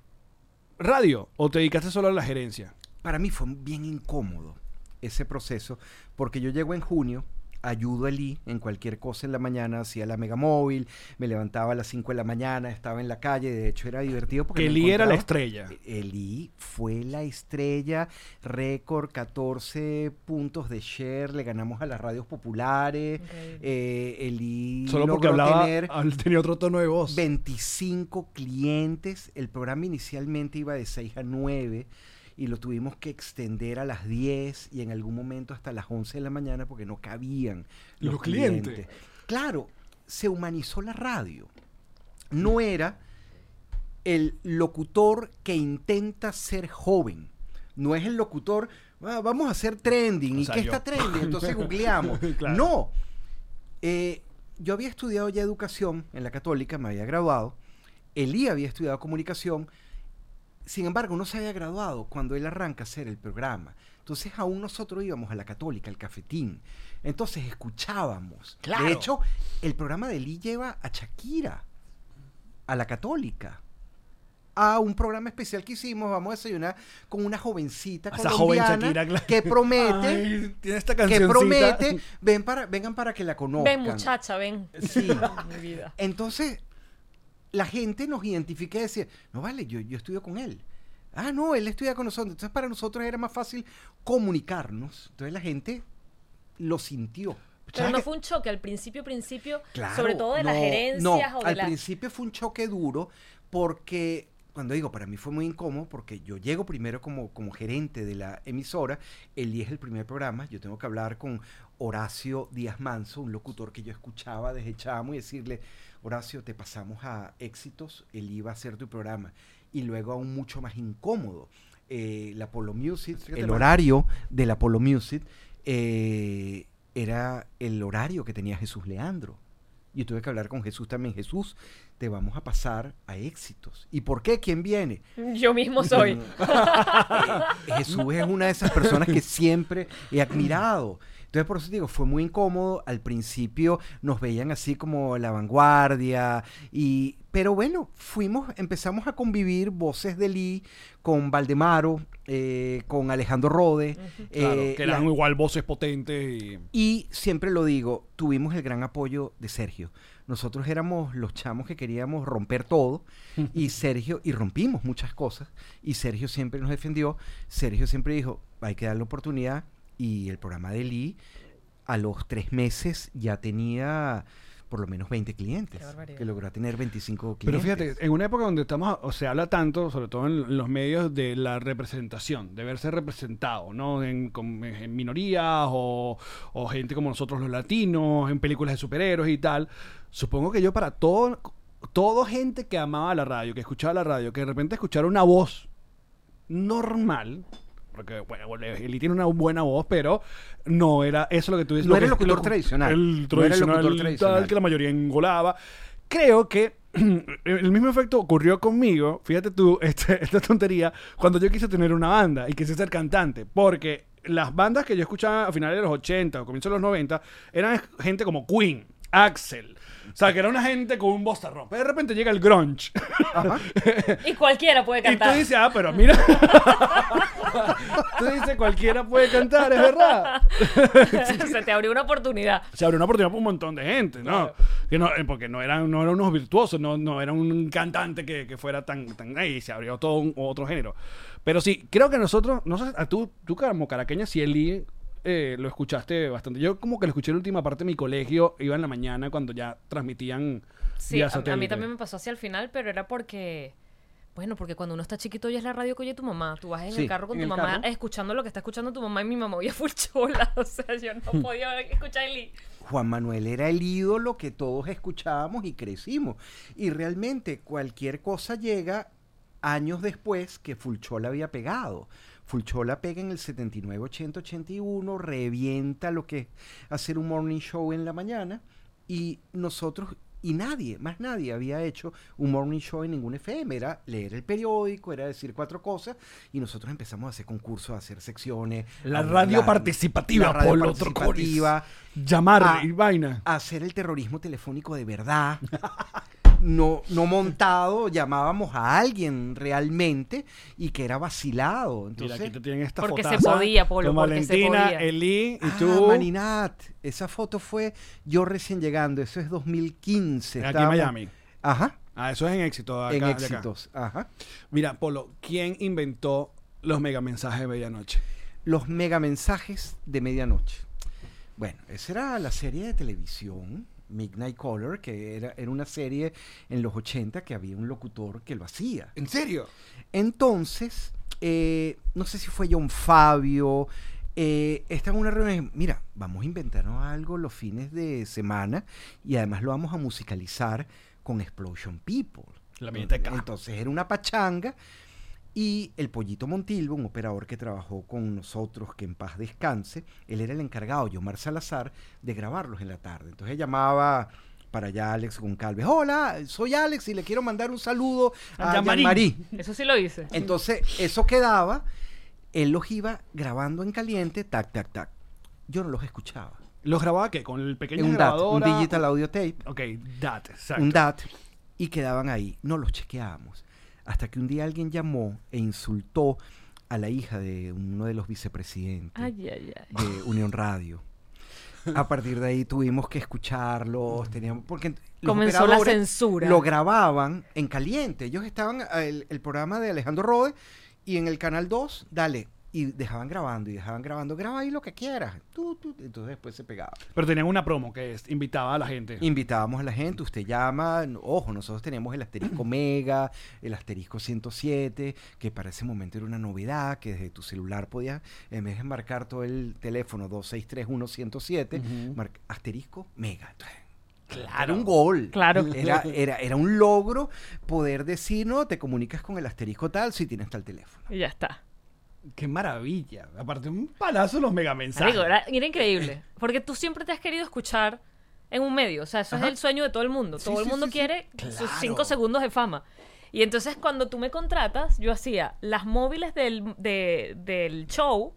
radio o te dedicaste solo a la gerencia? para mí fue bien incómodo ese proceso, porque yo llego en junio, ayudo a Eli en cualquier cosa en la mañana, hacía la megamóvil, me levantaba a las 5 de la mañana, estaba en la calle, de hecho era divertido porque... Que Eli era la estrella. Eli fue la estrella, récord, 14 puntos de share, le ganamos a las radios populares, eh, Eli Solo porque hablaba, tener tenía otro tono de voz. 25 clientes. El programa inicialmente iba de 6 a 9 y lo tuvimos que extender a las 10 y en algún momento hasta las 11 de la mañana porque no cabían los, Los clientes. clientes. Claro, se humanizó la radio. No era el locutor que intenta ser joven. No es el locutor, "Ah, vamos a hacer trending. O ¿Y qué está trending? Entonces [LAUGHS] googleamos. Claro. No. Eh, yo había estudiado ya educación en la católica, me había graduado. Elí había estudiado comunicación. Sin embargo, no se había graduado cuando él arranca a hacer el programa. Entonces, aún nosotros íbamos a la católica, al cafetín. Entonces, escuchábamos. Claro. De hecho, el programa de Elí lleva a Shakira, a la católica. A un programa especial que hicimos, vamos a desayunar con una jovencita A esa joven colombiana Shakira, claro. que promete Ay, tiene esta que promete, ven para, vengan para que la conozcan. ven muchacha ven Sí. [LAUGHS] mi vida Entonces, la gente nos identifica y decía, no vale, yo, yo estudio con él. Ah, no, él estudia con nosotros. Entonces, para nosotros era más fácil comunicarnos. Entonces, la gente lo sintió. pero ¿Sabes no fue un choque al principio principio Claro, sobre todo de las gerencias no, o de al principio fue un choque duro porque cuando digo para mí fue muy incómodo porque yo llego primero como, como gerente de la emisora, Eli es el primer programa, yo tengo que hablar con Horacio Díaz Manso, un locutor que yo escuchaba desde chamo y decirle, Horacio, te pasamos a éxitos, él iba a hacer tu programa y luego aún mucho más incómodo. eh, la Polo Music, el horario de la Polo Music eh, era el horario que tenía Jesús Leandro. Yo tuve que hablar con Jesús también. Jesús, te vamos a pasar a éxitos. ¿Y por qué? ¿Quién viene? [LAUGHS] yo mismo soy [LAUGHS] Eh, Jesús es una de esas personas que siempre he admirado. Entonces, por eso digo, fue muy incómodo. Al principio nos veían así como la vanguardia. Y, pero bueno, fuimos, empezamos a convivir voces de Lee con Valdemaro, eh, con Alejandro Rode. Claro, eh, que la- eran igual voces potentes y... y siempre lo digo, tuvimos el gran apoyo de Sergio. Nosotros éramos los chamos que queríamos romper todo [LAUGHS] y Sergio, y rompimos muchas cosas, y Sergio siempre nos defendió. Sergio siempre dijo, hay que darle oportunidad y el programa de Lee a los tres meses ya tenía por lo menos 20 clientes. Que logró tener 25 Pero clientes. fíjate, en una época donde estamos, o se habla tanto, sobre todo en los medios, de la representación, de verse representado, ¿no? En, con- en minorías o, o gente como nosotros los latinos, en películas de superhéroes y tal. Supongo que yo para todo, todo gente que amaba la radio, que escuchaba la radio, que de repente escuchara una voz normal, porque bueno, Eli tiene una buena voz, pero no era eso lo que tú dices. No lo era que- el locutor lo- tradicional. El No era el tradicional, locutor tal, tradicional. que la mayoría engolaba. Creo que [CLEARS THROAT] el mismo efecto ocurrió conmigo, fíjate tú, [LAUGHS] este- esta tontería, cuando yo quise tener una banda y quise ser cantante, porque las bandas que yo escuchaba a finales de los 80 o comienzos de los 90 eran gente como Queen, Axel. O sea, que era una gente con un bozarrón. Pero de repente llega el grunge. Ajá. [LAUGHS] Y cualquiera puede Y tú cantar. dices, ah, pero mira. [LAUGHS] [LAUGHS] tú dices, cualquiera puede cantar, es verdad. [LAUGHS] Se te abrió una oportunidad. se abrió una oportunidad para un montón de gente, ¿no? Que no eh, porque no eran, no eran unos virtuosos, no, no era un cantante que, que fuera tan, tan ahí, se abrió todo un, otro género. Pero sí, creo que nosotros, no sé, a tú, tú como caraqueña, si Eli eh, lo escuchaste bastante. Yo como que lo escuché en la última parte de mi colegio, iba en la mañana cuando ya transmitían Sí, a, a mí también me pasó hacia el final, pero era porque... Bueno, porque cuando uno está chiquito ya es la radio que oye tu mamá. Tú vas en Sí, el carro con tu mamá carro. escuchando lo que está escuchando tu mamá y mi mamá oía full chola. [LAUGHS] O sea, yo no podía escuchar el... Juan Manuel era el ídolo que todos escuchábamos y crecimos. Y realmente cualquier cosa llega años después que Fulchola había pegado. Fulchola pega en el 79, 80, 81, revienta lo que es hacer un morning show en la mañana y nosotros y nadie, más nadie había hecho un morning show en ningún FM, era leer el periódico, era decir cuatro cosas y nosotros empezamos a hacer concursos, a hacer secciones. La a radio participativa, la radio Polo participativa, Llamar Ah, y vaina. hacer el terrorismo telefónico de verdad. [LAUGHS] No, no montado, llamábamos a alguien realmente y que era vacilado. Mira, Entonces, aquí te tienen esta Porque se podía, Polo, Con porque se podía. Eli y Ah, tú. Maninat, esa foto fue yo recién llegando, eso es 2015. Aquí en Miami. Ajá, Ah, eso es en éxito. acá- en acá. éxitos, ajá. Mira, Polo, ¿quién inventó los megamensajes de medianoche? Los megamensajes de medianoche. Bueno, esa era la serie de televisión, Midnight Caller, que era, era una serie en los 80 que había un locutor que lo hacía. ¿En serio? Entonces, eh, no sé si fue John Fabio, eh, estaba en una reunión, mira, vamos a inventarnos algo los fines de semana y además lo vamos a musicalizar con Explosion People. La Miniteca. Entonces era una pachanga y el Pollito Montilvo, un operador que trabajó con nosotros, que en paz descanse, él era el encargado, Yomar Salazar, de grabarlos en la tarde. Entonces llamaba para allá Alex Goncalves. Hola, soy Alex y le quiero mandar un saludo a. Jean-Marie. Eso sí lo hice. Entonces, eso quedaba, él los iba grabando en caliente, tac, tac, tac. Yo no los escuchaba. ¿Los grababa qué? ¿Con el pequeño un DAT, un digital audio tape, Ok, DAT, exacto. un DAT, y quedaban ahí. No los chequeábamos. Hasta que un día alguien llamó e insultó a la hija de uno de los vicepresidentes Ay, ay, ay. de Unión Radio. A partir de ahí tuvimos que escucharlos, teníamos porque los Comenzó la censura. Lo grababan en caliente. Ellos estaban el, el programa de Alejandro Rode y en el canal 2, dale, y dejaban grabando y dejaban grabando, graba ahí lo que quieras. Tú, tú, entonces después se pegaba. Pero tenían una promo que es- invitaba a la gente. Invitábamos a la gente, usted llama, ojo, nosotros teníamos el asterisco [CLEARS THROAT] Mega, el asterisco 107, que para ese momento era una novedad, que desde tu celular podías, en vez de marcar todo el teléfono 2631-107, Ujú. mar- asterisco Mega. Entonces, Claro. Era un gol. Claro. Era, era, era un logro poder decir, no, te comunicas con el asterisco tal si tienes tal teléfono. Y ya está. Qué maravilla. Aparte, un palazo los megamensajes. Era, era increíble. [LAUGHS] Porque tú siempre te has querido escuchar en un medio. O sea, eso Ajá. es el sueño de todo el mundo. Sí, todo el mundo sí, quiere sus cinco segundos de fama. Y entonces cuando tú me contratas, yo hacía las móviles del, de- del show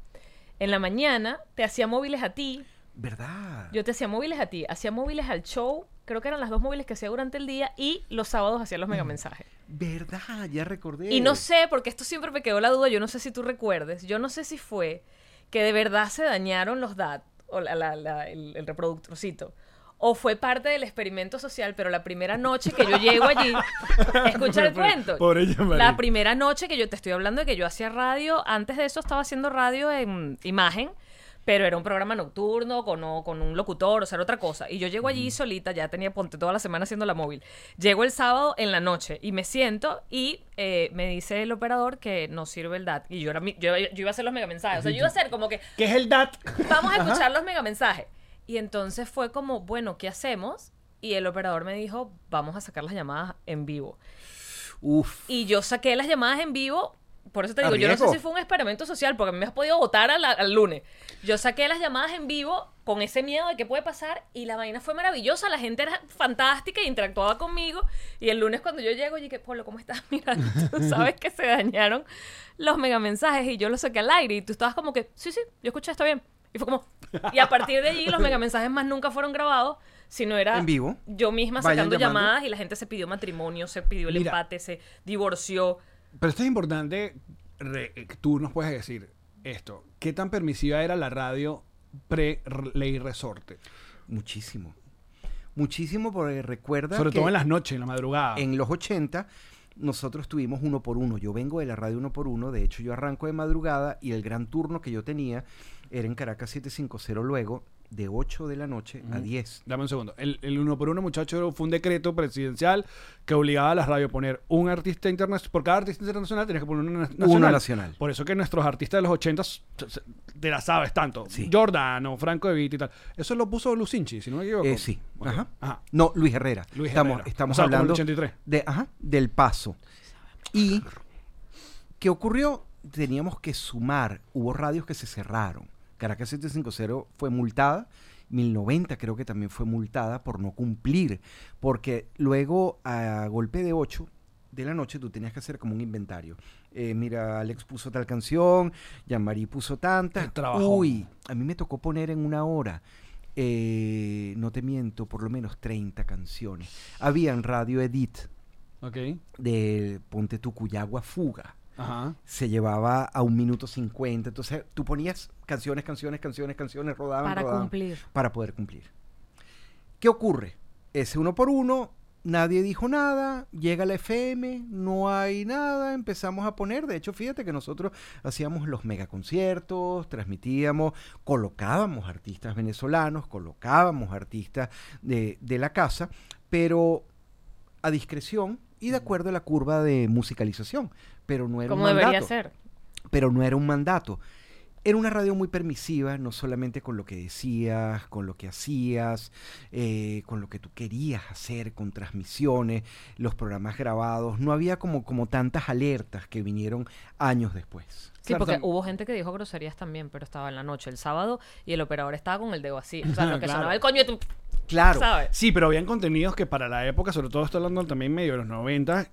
en la mañana, te hacía móviles a ti, ¿Verdad? yo te hacía móviles a ti, hacía móviles al show, creo que eran las dos móviles que hacía durante el día y los sábados hacía los megamensajes. ¿Verdad? Ya recordé. Y no sé, porque esto siempre me quedó la duda, yo no sé si tú recuerdes, yo no sé si fue que de verdad se dañaron los DAT, o la- la- la- el, el reproductorcito, o fue parte del experimento social, pero la primera noche que yo llego allí, [LAUGHS] escucha el cuento. La primera noche que yo te estoy hablando de que yo hacía radio, antes de eso estaba haciendo radio en imagen, pero era un programa nocturno con, o- con un locutor, o sea, era otra cosa. Y yo llego allí solita, ya tenía ponte toda la semana haciendo la móvil. Llego el sábado en la noche y me siento y eh, me dice el operador que no sirve el DAT. Y yo, era, mi- yo, yo iba a hacer los megamensajes. O sea, yo iba a hacer como que, ¿Qué es el DAT? vamos a escuchar los megamensajes. Y entonces fue como, bueno, ¿qué hacemos? Y el operador me dijo, vamos a sacar las llamadas en vivo. Uf. Y yo saqué las llamadas en vivo. Por eso te digo, yo no sé si fue un experimento social, porque me has podido votar al, al lunes. Yo saqué las llamadas en vivo con ese miedo de qué puede pasar y la vaina fue maravillosa. La gente era fantástica y interactuaba conmigo. Y el lunes cuando yo llego, dije, Polo, ¿cómo estás? [LAUGHS] Mira, tú sabes que se dañaron los megamensajes y yo los saqué al aire. Y tú estabas como que, sí, sí, yo escuché, está bien. Y fue como... Y a partir de allí los megamensajes más nunca fueron grabados, sino era... En vivo. Yo misma sacando llamadas y la gente se pidió matrimonio, se pidió el Mira. empate, se divorció. Pero esto es importante, re- eh, tú nos puedes decir esto. ¿Qué tan permisiva era la radio pre-ley resorte? Muchísimo. Muchísimo porque recuerda Sobre que todo en las noches, en la madrugada. en los 80 nosotros tuvimos uno por uno. Yo vengo de la radio uno por uno. De hecho, yo arranco de madrugada y el gran turno que yo tenía era en Caracas 750 luego de 8 de la noche a 10. Dame un segundo. El, el uno por uno, muchacho, fue un decreto presidencial que obligaba a las radios a poner un artista internacional. Por cada artista internacional tenías que poner una na- nacional. Uno nacional. Por eso que nuestros artistas de los 80 s- s- te la sabes tanto. Sí. Giordano, Franco De Vita y tal. Eso lo puso Lucinchi, si no me equivoco. Eh, sí. Ajá. Ajá. No, Luis Herrera. Luis estamos Herrera. estamos O sea, hablando 83. de, ajá, del paso. Y ¿qué ocurrió? Teníamos que sumar. Hubo radios que se cerraron. Caracas 750 fue multada. 1090 creo que también fue multada por no cumplir. Porque luego a golpe de 8 de la noche tú tenías que hacer como un inventario. Eh, mira, Alex puso tal canción, Jean-Marie puso tanta. Uy, a mí me tocó poner en una hora, eh, no te miento, por lo menos 30 canciones. Había en Radio Edit Ok. de Ponte tu Cuyagua Fuga. Ajá. Se llevaba a un minuto 50. Entonces tú ponías canciones, canciones, canciones, canciones, rodaban, Para rodaban, cumplir. Para poder cumplir. ¿Qué ocurre? Ese uno por uno, nadie dijo nada, llega la FM, no hay nada, empezamos a poner. De hecho, fíjate que nosotros hacíamos los megaconciertos, transmitíamos, colocábamos artistas venezolanos, colocábamos artistas de, de la casa, pero a discreción y de acuerdo a la curva de musicalización. Pero no era Como un debería mandato ser. pero no era un mandato. Era una radio muy permisiva, no solamente con lo que decías, con lo que hacías, eh, con lo que tú querías hacer, con transmisiones, los programas grabados. No había como, como tantas alertas que vinieron años después. Sí, Claro, porque hubo gente que dijo groserías también, pero estaba en la noche, el sábado, y el operador estaba con el dedo así. O sea, [LAUGHS] lo que Claro. sonaba el coño de tu... Claro, ¿Sabes? Sí, pero habían contenidos que para la época, sobre todo estoy hablando también medio de los 90,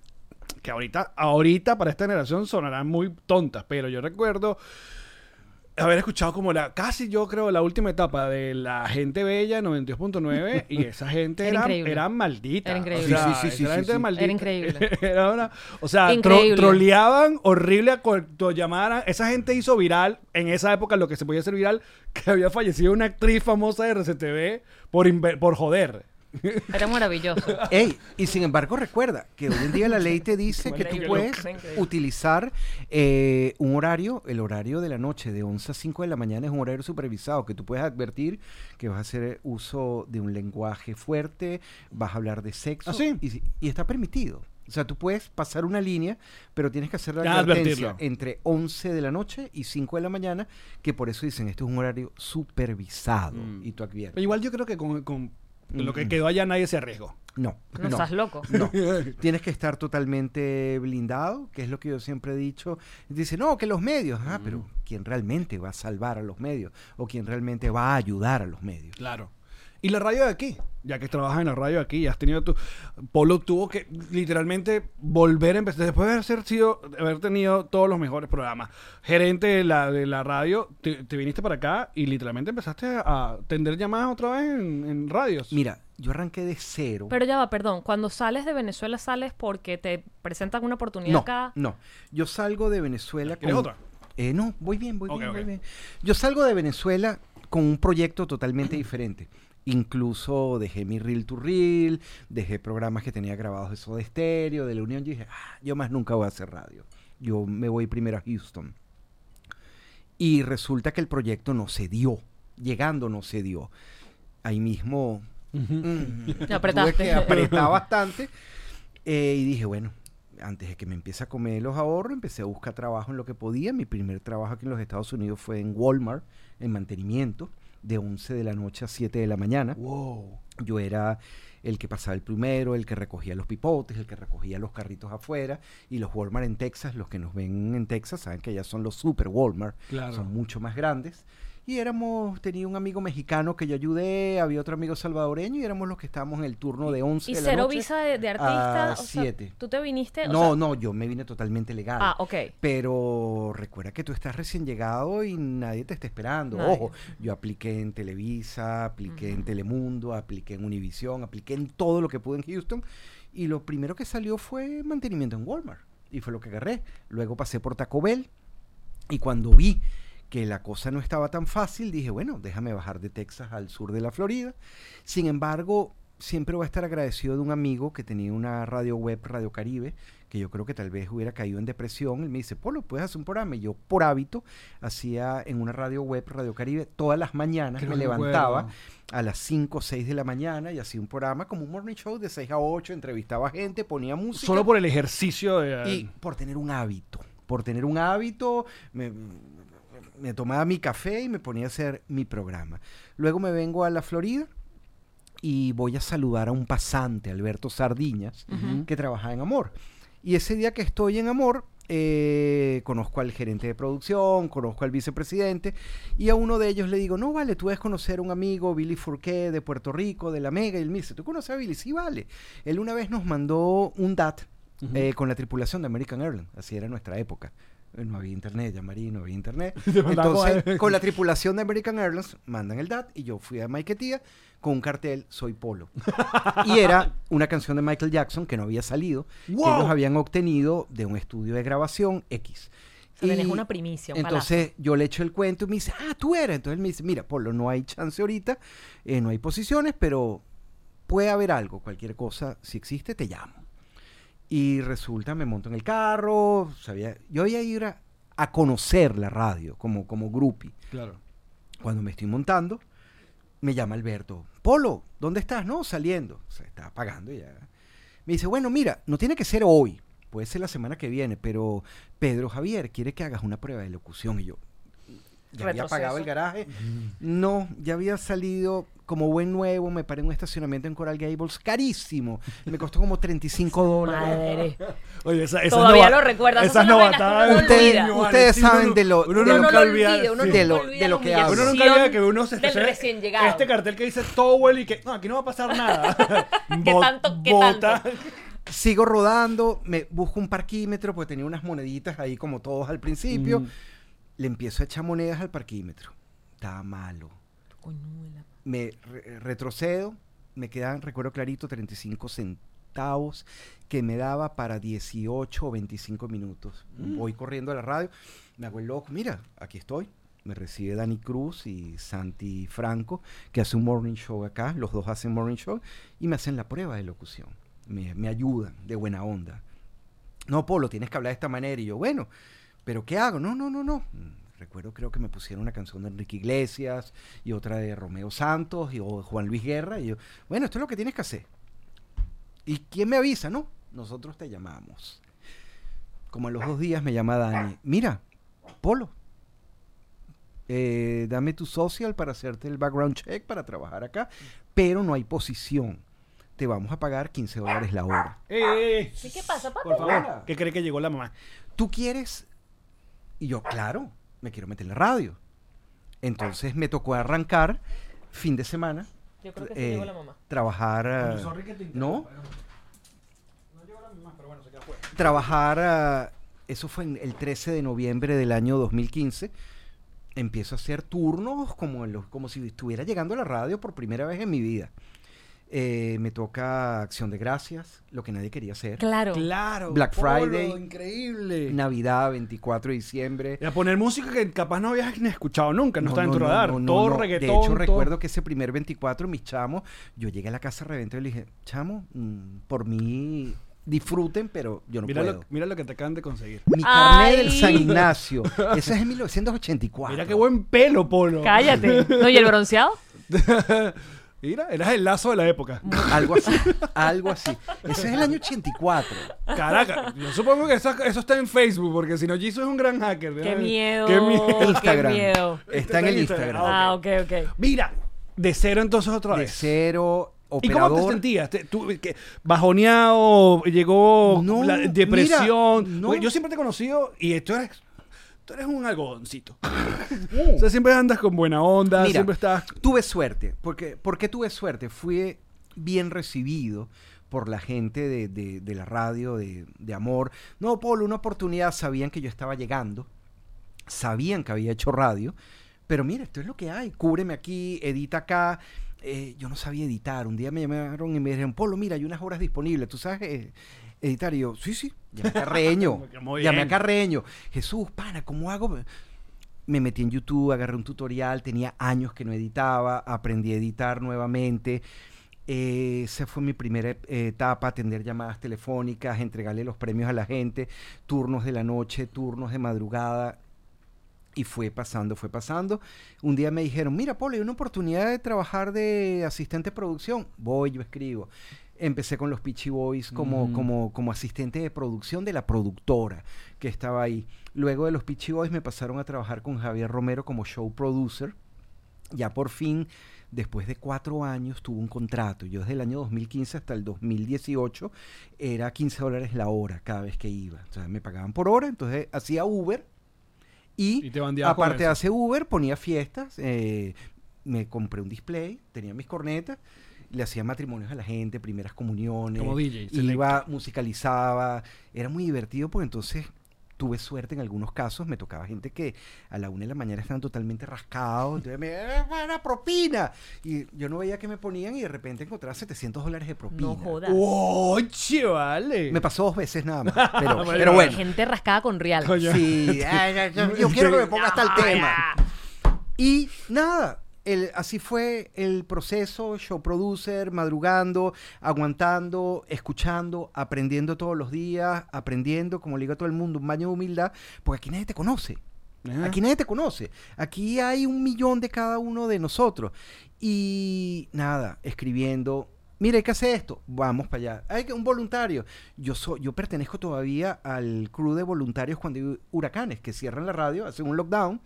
que ahorita, ahorita para esta generación sonarán muy tontas, pero yo recuerdo haber escuchado como la, casi yo creo, la última etapa de la gente bella 92.9 [LAUGHS] y esa gente Era era, increíble. era maldita. Era increíble. O sea, Sí, sí, sí, esa gente sí. maldita. Era increíble. [LAUGHS] Era una- o sea, tro- troleaban horrible a cuanto llamaran. Esa gente hizo viral, en esa época lo que se podía hacer viral, que había fallecido una actriz famosa de RCTV por, por joder. [LAUGHS] Era maravilloso. Ey, y sin embargo recuerda que hoy en día la ley te dice que tú puedes utilizar eh, un horario, el horario de la noche de 11 a 5 de la mañana es un horario supervisado, que tú puedes advertir que vas a hacer uso de un lenguaje fuerte, vas a hablar de sexo ¿Ah, sí? y, está permitido. O sea, tú puedes pasar una línea, pero tienes que hacer la Ya advertencia advertirlo. entre 11 de la noche y 5 de la mañana, que por eso dicen, esto es un horario supervisado. Mm. Y tú adviertes. Pero igual yo creo que con, con lo que Mm. quedó allá nadie se arriesgó. No, No, estás loco. no. [LAUGHS] Tienes que estar totalmente blindado, que es lo que yo siempre he dicho. Dice, no, que los medios. Ah, pero ¿quién realmente va a salvar a los medios? ¿O quién realmente va a ayudar a los medios? Claro. Y la radio de aquí, ya que trabajas en la radio de aquí, y has tenido tu. Polo tuvo que literalmente volver a empezar. Después de haber, sido, de haber tenido todos los mejores programas, gerente de la, de la radio, te, te viniste para acá y literalmente empezaste a tender llamadas otra vez en, en radios. Mira, yo arranqué de cero. Pero ya va, perdón. Cuando sales de Venezuela, sales porque te presentan una oportunidad no, acá. no. Yo salgo de Venezuela ¿Quieres con... otra? Eh, no, voy bien, voy bien, ok. voy bien. Yo salgo de Venezuela con un proyecto totalmente diferente. Incluso dejé mi reel to reel, dejé programas que tenía grabados de Soda Stereo, de la Unión. Yo dije, "Ah, yo más nunca voy a hacer radio. Yo me voy primero a Houston. Y resulta que el proyecto no se dio. Llegando no se dio. Ahí mismo mm, Te apretaste. tuve que apretar [LAUGHS] bastante. Eh, y dije, bueno, antes de que me empiece a comer los ahorros, empecé a buscar trabajo en lo que podía. Mi primer trabajo aquí en los Estados Unidos fue en Walmart, en mantenimiento, de 11 de la noche a 7 de la mañana. Wow. Yo era el que pasaba el primero, el que recogía los pipotes, el que recogía los carritos afuera. Y los Walmart en Texas, los que nos ven en Texas, saben que ya son los super Walmart. Claro. Son mucho más grandes. Y éramos, tenía un amigo mexicano que yo ayudé, había otro amigo salvadoreño y éramos los que estábamos en el turno de 11 ¿Y de la cero noche visa de, de artista? a O sea, 7. ¿Tú te viniste? O No, sea- no, yo me vine totalmente legal. Ah, ok. Pero recuerda que tú estás recién llegado y nadie te está esperando. Nadie. Ojo, yo apliqué en Televisa, apliqué en Telemundo, apliqué en Univisión, apliqué en todo lo que pude en Houston. Y lo primero que salió fue mantenimiento en Walmart. Y fue lo que agarré. Luego pasé por Taco Bell. Y cuando vi que la cosa no estaba tan fácil, dije, bueno, déjame bajar de Texas al sur de la Florida. Sin embargo, siempre voy a estar agradecido de un amigo que tenía una radio web, Radio Caribe, que yo creo que tal vez hubiera caído en depresión. Él me dice, Polo, ¿puedes hacer un programa? Y yo, por hábito, hacía en una radio web, Radio Caribe, todas las mañanas me que me levantaba a las 5 o 6 de la mañana y hacía un programa como un morning show de 6 a 8, entrevistaba gente, ponía música. Solo por el ejercicio de... Y por tener un hábito, por tener un hábito, me, me tomaba mi café y me ponía a hacer mi programa. Luego me vengo a la Florida y voy a saludar a un pasante, Alberto Sardiñas, que trabajaba en Amor. Y ese día que estoy en Amor, eh, conozco al gerente de producción, conozco al vicepresidente, y a uno de ellos le digo, no, vale, tú debes conocer a un amigo, Billy Fourquet, de Puerto Rico, de la Mega, y él me dice, ¿tú conoces a Billy? Sí, vale. Él una vez nos mandó un DAT eh, con la tripulación de American Airlines, así era nuestra época. Eh, No había internet, ya Marí, no había internet. [LAUGHS] Entonces, con la tripulación de American Airlines, mandan el DAT y yo fui a Maiquetía con un cartel, soy Polo. [LAUGHS] y era una canción de Michael Jackson que no había salido, que ¡Wow! ellos habían obtenido de un estudio de grabación X. O sea, tenés una primicia, un Entonces yo le echo el cuento y me dice, ah, tú eres. Entonces él me dice, mira, Polo, no hay chance ahorita, eh, no hay posiciones, pero puede haber algo, cualquier cosa, si existe, te llamo. Y resulta, me monto en el carro, sabía, yo iba a ir a, a conocer la radio como, como groupie. Claro. Cuando me estoy montando, me llama Alberto, Polo, ¿dónde estás? No, saliendo. O sea, estaba pagando y ya. Me dice, bueno, mira, no tiene que ser hoy, puede ser la semana que viene, pero Pedro Javier quiere que hagas una prueba de locución. Y yo, ya había pagado el garaje. No, ya había salido como buen nuevo, me paré en un estacionamiento en Coral Gables, carísimo. Me costó como 35 [LAUGHS] dólares. Madre. Oye, esa, esa Todavía nova- lo recuerdas, Esas novatadas. Ustedes- saben uno- de lo- uno de nunca no olvida- De lo- de lo que hablo. Uno nunca olvida que uno se recién llegado. Este cartel que dice Towel y que no, aquí no va a pasar nada. [LAUGHS] ¿Qué [LAUGHS] tanto- qué bota. tanto? Sigo rodando, me busco un parquímetro porque tenía unas moneditas ahí como todos al principio. Mm. Le empiezo a echar monedas al parquímetro. Estaba malo. Me re- retrocedo, me quedan, recuerdo clarito, 35 centavos que me daba para 18 o 25 minutos. Voy corriendo a la radio, me hago el loco, mira, aquí estoy. Me recibe Dani Cruz y Santi Franco, que hace un morning show acá, los dos hacen morning show, y me hacen la prueba de locución. Me, me ayudan de buena onda. No, Polo, tienes que hablar de esta manera. Y yo, bueno, ¿pero qué hago? No, no, no, no. Mm, Recuerdo, creo que me pusieron una canción de Enrique Iglesias y otra de Romeo Santos y o de Juan Luis Guerra. Y yo, bueno, esto es lo que tienes que hacer. ¿Y quién me avisa? No, nosotros te llamamos. Como a los dos días me llama Dani. Mira, Polo, eh, dame tu social para hacerte el background check para trabajar acá, pero no hay posición. Te vamos a pagar 15 dólares la hora. Eh, eh, eh. ¿Y qué pasa, papi? Por favor, ¿qué cree que llegó la mamá? ¿tú quieres? Y yo, claro, me quiero meter en la radio. Entonces me tocó arrancar fin de semana. Yo creo que sí eh, llegó la mamá. Trabajar. Eh, sorry que te no. No llegó la mamá, pero bueno, se queda fuera. trabajar. eh, eso fue en el 13 de noviembre del año 2015. Empiezo a hacer turnos como, en los- como si estuviera llegando a la radio por primera vez en mi vida. Eh, me toca Acción de Gracias, lo que nadie quería hacer. Claro. Claro. Black Polo, Friday. increíble. Navidad, 24 de diciembre. Y a poner música que capaz no habías ni escuchado nunca, no, No, está en tu no, radar. no, no, todo no. reggaetón. De hecho, todo- recuerdo que ese primer 24, mis chamos, yo llegué a la casa de reventa y le dije, chamo, mm, por mí disfruten, pero yo no mira, puedo. lo, mira lo que te acaban de conseguir. Mi carnet del. San Ignacio. [LAUGHS] Ese es en 1984. Mira qué buen pelo, Polo. Cállate. [LAUGHS] No, ¿y el bronceado? [LAUGHS] Mira, eras el lazo de la época. Algo así, algo así. Ese es el año 84. Caraca, yo supongo que eso, eso está en Facebook, porque si no, Jesus es un gran hacker. Qué miedo. Qué miedo. Instagram. Qué miedo. Está en el Instagram. Ah, ok, ok. Mira, de cero entonces otra De vez. cero, ¿Y cómo te operador. sentías? ¿Te- tú, que ¿Bajoneado? ¿Llegó No, la depresión? mira, no. Yo siempre te he conocido y tú eres, tú eres un algodoncito. [LAUGHS] o sea, siempre andas con buena onda, Mira, siempre estás... Tuve suerte. Porque, ¿Por qué tuve suerte? Fui bien recibido por la gente de, de- de la radio, de, de Amor. No, Polo, una oportunidad. Sabían que yo estaba llegando. Sabían que había hecho radio. Pero mira, esto es lo que hay. Cúbreme aquí, edita acá. Eh, yo no sabía editar. Un día me llamaron y me dijeron, Polo, mira, hay unas horas disponibles. ¿Tú sabes eh, editar? Y yo, sí, sí. Llamé a [LAUGHS] Carreño. Llamé a. Carreño. Jesús, pana, ¿cómo hago? me metí en YouTube, agarré un tutorial, tenía años que no editaba, aprendí a editar nuevamente. Eh, esa fue mi primera eh, etapa, atender llamadas telefónicas, entregarle los premios a la gente, turnos de la noche, turnos de madrugada. Y fue pasando, fue pasando. Un día me dijeron, mira, Polo, hay una oportunidad de trabajar de asistente de producción. Voy, yo escribo. Empecé con los Peachy Boys como, Mm. como, como asistente de producción de la productora que estaba ahí. Luego de los Peachy Boys me pasaron a trabajar con Javier Romero como show producer. Ya por fin, después de cuatro años, tuve un contrato. Yo desde el año 2015 hasta el 2018 era 15 dólares la hora cada vez que iba. O sea, me pagaban por hora, entonces hacía Uber. Y, te aparte de hacer Uber, ponía fiestas. eh, me compré un display, tenía mis cornetas. Le hacía matrimonios a la gente, primeras comuniones. Como DJ, Iba, musicalizaba. Era muy divertido porque entonces tuve suerte en algunos casos. Me tocaba gente que a la una de la mañana estaban totalmente rascados. Entonces me "Eh, buena propina. Y yo no veía que me ponían y de repente encontraba 700 dólares de propina. No jodas. ¡Oye, vale! Me pasó dos veces nada más. [LAUGHS] Pero, Bueno, pero bueno. Gente rascada con real. Coño. Sí, ay, ay, yo, yo quiero que me ponga hasta el [LAUGHS] tema. Y nada, el, así fue el proceso, show producer, madrugando, aguantando, escuchando, aprendiendo todos los días, aprendiendo, como le digo a todo el mundo, un baño de humildad, porque aquí nadie te conoce. Ajá. Aquí nadie te conoce. Aquí hay un millón de cada uno de nosotros. Y nada, escribiendo. Mira, hay que hacer esto. Vamos para allá. Hay que un voluntario. Yo soy, yo pertenezco todavía al crew de voluntarios cuando hay huracanes que cierran la radio, hacen un lockdown.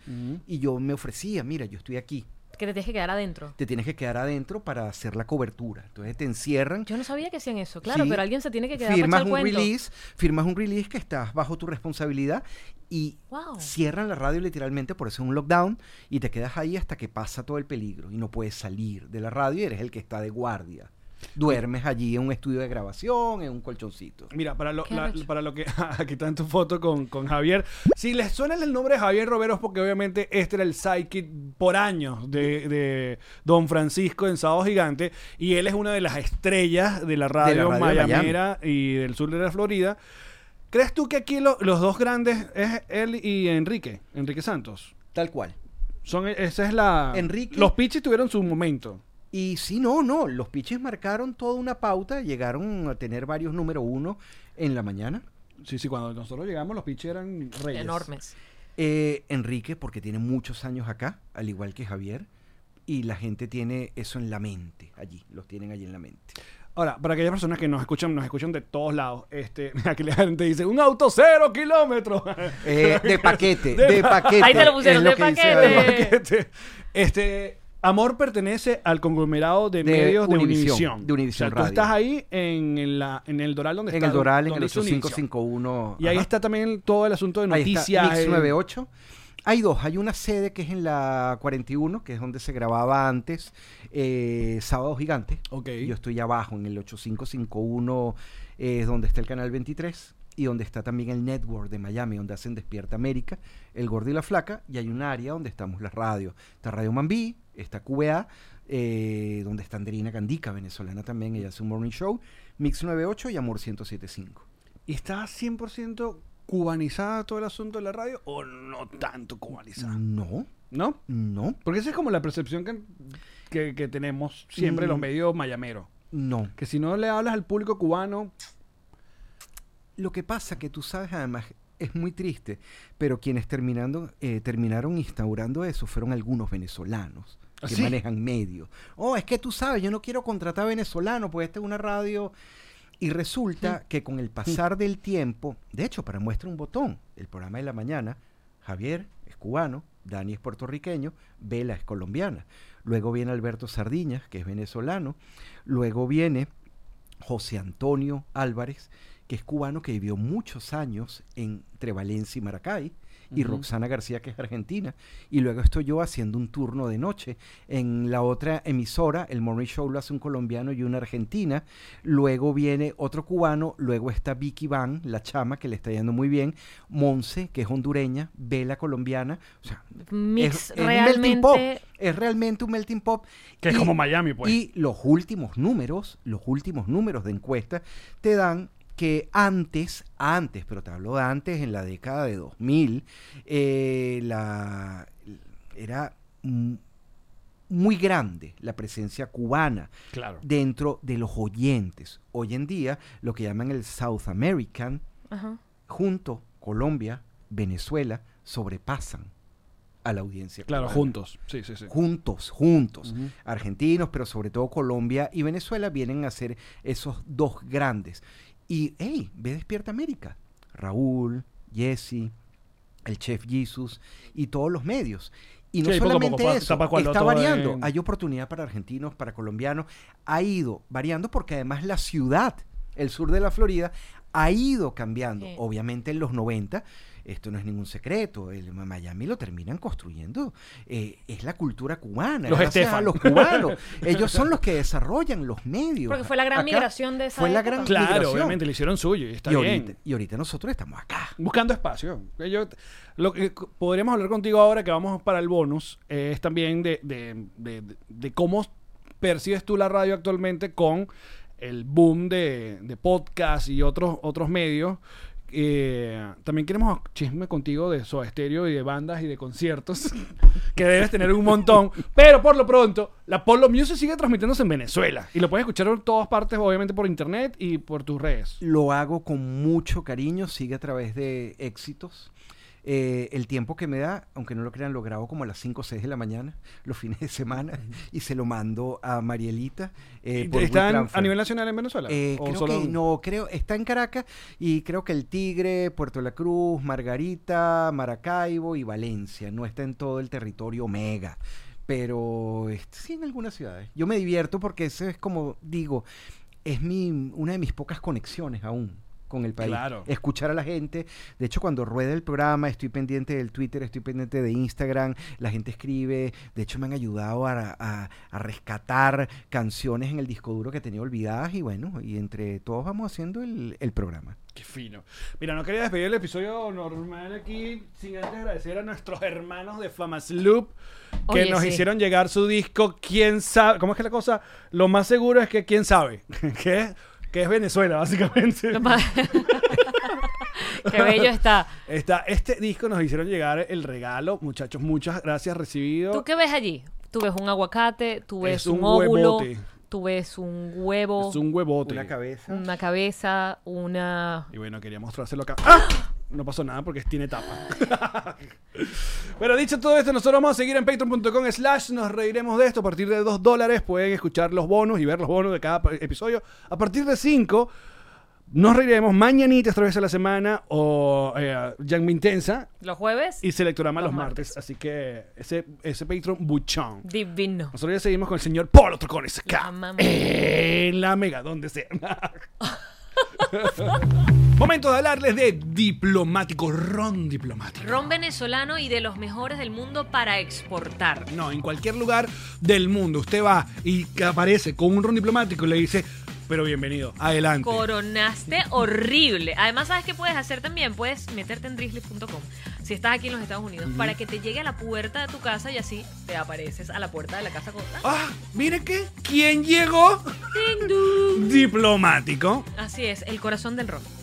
Y yo me ofrecía, mira, yo estoy aquí. Que te tienes que quedar adentro. Te tienes que quedar adentro para hacer la cobertura. Entonces te encierran. Yo no sabía que hacían eso, claro, Sí. pero alguien se tiene que quedar firmas para un cuento. release, firmas un release que estás bajo tu responsabilidad y Wow. cierran la radio literalmente, por eso es un lockdown, y te quedas ahí hasta que pasa todo el peligro y no puedes salir de la radio y eres el que está de guardia. Duermes allí en un estudio de grabación, en un colchoncito. Mira, para lo, la- para lo que [LAUGHS] aquí está en tu foto con, con Javier. Si les suena el nombre de Javier Romero es porque obviamente este era el sidekick por años de, de Don Francisco en Sábado Gigante y él es una de las estrellas de la radio, mayamera y del sur de la Florida. ¿Crees tú que aquí lo- los dos grandes es él y Enrique, Enrique Santos? Tal cual. Son, esa es la... Enrique- Los Pichis tuvieron su momento. Y sí, no, no, los pitches marcaron toda una pauta, llegaron a tener varios número uno en la mañana. Sí, sí, cuando nosotros llegamos los Pichis eran reyes. Enormes. Eh, Enrique, porque tiene muchos años acá, al igual que Javier, y la gente tiene eso en la mente, allí, los tienen allí en la mente. Ahora, para aquellas personas que nos escuchan, nos escuchan de todos lados, este, [LAUGHS] aquí la gente dice, un auto cero kilómetros. Eh, de paquete, [LAUGHS] De de, pa- paquete. Ahí te lo pusieron, de dice paquete. Javier. Este, este, Amor pertenece al conglomerado de, De medios de Univisión, de Univisión o sea, tú estás ahí en, la, en el Doral donde En está el Doral, en el dice Univisión. 8551. Y ahí está también todo el asunto de Ahí está, noticias. Mix eh, 98. Hay dos, hay una sede que es en la 41, que es donde se grababa antes eh, Sábado Gigante. Ok. Yo estoy abajo en el 8551, es donde está el canal 23 y donde está también el network de Miami, donde hacen Despierta América, El Gordo y la Flaca, y hay un área donde estamos las radios. Está Radio Mambí, está QA, eh, donde está Andrina Candica, venezolana también, ella hace un morning show, Mix 98 y Amor 1075. ¿Y está 100% cubanizada todo el asunto de la radio o no tanto cubanizada? No, ¿No? no, Porque esa es como la percepción que, que, que tenemos siempre Mm. los medios mayameros. no. Que si no le hablas al público cubano, Lo que pasa que tú sabes, además, es muy triste, pero quienes terminando, eh, terminaron instaurando eso fueron algunos venezolanos ¿Ah, que sí? manejan medios. Oh, es que tú sabes, yo no quiero contratar venezolanos, pues esta es una radio. Y resulta que con el pasar del tiempo, de hecho, para muestra un botón, el programa de la mañana, Javier es cubano, Dani es puertorriqueño, Vela es colombiana. Luego viene Alberto Sardiñas, que es venezolano. Luego viene José Antonio Álvarez, que es cubano que vivió muchos años entre Valencia y Maracay, y Roxana García, que es argentina. Y luego estoy yo haciendo un turno de noche. En la otra emisora, el Morning Show lo hace un colombiano y una argentina. Luego viene otro cubano, luego está Vicky Van, la chama, que le está yendo muy bien. Monse, que es hondureña, Vela colombiana. O sea, Mix es, es un melting pop. realmente- Es realmente un melting pop. Que es como Miami, pues. y los últimos números, los últimos números de encuesta te dan que antes, antes, pero te hablo de antes, en la década de 2000, eh, la, era muy grande la presencia cubana Claro. dentro de los oyentes. Hoy en día, lo que llaman el South American, Ajá. junto Colombia, Venezuela, sobrepasan a la audiencia. Claro, cubana juntos. Sí, sí, sí. juntos, juntos. Argentinos, pero sobre todo Colombia y Venezuela vienen a ser esos dos grandes. Y, hey, ve Despierta América. Raúl, Jesse, el chef Jesus y todos los medios. Y no Sí, poco a poco, solamente eso, está variando. en- Hay oportunidad para argentinos, para colombianos. Ha ido variando porque además la ciudad, el sur de la Florida, ha ido cambiando. Sí. Obviamente en los 90, esto no es ningún secreto, el Miami lo terminan construyendo. eh, es la cultura cubana, Los a los cubanos. Ellos son los que desarrollan los medios. Porque fue la gran Acá migración de esa Fue la gran Claro, migración. obviamente le hicieron suyo y está y, bien. ahorita, y ahorita nosotros estamos acá. Buscando espacio. Yo, lo que podríamos hablar contigo ahora que vamos para el bonus eh, es también de, de- de- de- de cómo percibes tú la radio actualmente con el boom de, de podcast y otros, otros medios. Eh, también queremos chisme contigo de Soda Stereo y de bandas y de conciertos [LAUGHS] que debes tener un montón. Pero por lo pronto, la Polo Music sigue transmitiéndose en Venezuela y lo puedes escuchar en todas partes, obviamente por internet y por tus redes. Lo hago con mucho cariño, sigue a través de éxitos. Eh, el tiempo que me da, aunque no lo crean, lo grabo como a las 5 o 6 de la mañana, [LAUGHS] los fines de semana, y se lo mando a Marielita. eh, por ¿Está en- WeTransfer. a nivel nacional en Venezuela? Eh, ¿O creo solo- que no, creo, está en Caracas y creo que el Tigre, Puerto La Cruz, Margarita, Maracaibo y Valencia. No está en todo el territorio mega, pero este, sí en algunas ciudades. Yo me divierto porque eso es como digo, es mi una de mis pocas conexiones aún con el país. Claro. Escuchar a la gente. De hecho, cuando rueda el programa, estoy pendiente del Twitter, estoy pendiente de Instagram, la gente escribe. De hecho, me han ayudado a, a- a rescatar canciones en el disco duro que tenía olvidadas. Y bueno, y entre todos vamos haciendo el, el programa. Qué fino. Mira, no quería despedir el episodio normal aquí sin antes agradecer a nuestros hermanos de Famasloop que Oye, nos sí. hicieron llegar su disco. ¿Quién sabe? ¿Cómo es que la cosa? Lo más seguro es que quién sabe. [LAUGHS] que, es- que es Venezuela, básicamente. [LAUGHS] Qué bello está. Está, este disco nos hicieron llegar el regalo. Muchachos, muchas gracias recibido. ¿Tú qué ves allí? Tú ves un aguacate, tú ves Es un, un óvulo, huevote. tú ves un huevo, Es un huevote. Una cabeza. una cabeza, una... Y bueno, quería mostrárselo acá. ¡Ah! No pasó nada porque tiene tapa. [LAUGHS] Pero dicho todo esto, nosotros vamos a seguir en patreon.com slash nos reiremos de esto. A partir de 2 dólares pueden escuchar los bonos y ver los bonos de cada episodio. A partir de 5 nos reiremos mañanitas otra vez a la semana o eh, Yang Intensa Los jueves, y Selectorama los, Los martes. martes. Así que ese, ese Patreon buchón. divino. Nosotros ya seguimos con el señor Polo Trocones acá. En la mega, donde sea. [LAUGHS] Momento de hablarles de diplomático, ron diplomático. Ron venezolano y de los mejores del mundo para exportar. No, en cualquier lugar del mundo usted va y aparece con un ron diplomático y le dice, pero bienvenido, adelante. Coronaste horrible. Además, ¿sabes qué puedes hacer también? Puedes meterte en drizzly.com si estás aquí en los Estados Unidos para que te llegue a la puerta de tu casa y así te apareces a la puerta de la casa con... Ah, mire que, ¿quién llegó? Ding, dong. Diplomático. Así es, el corazón del ron.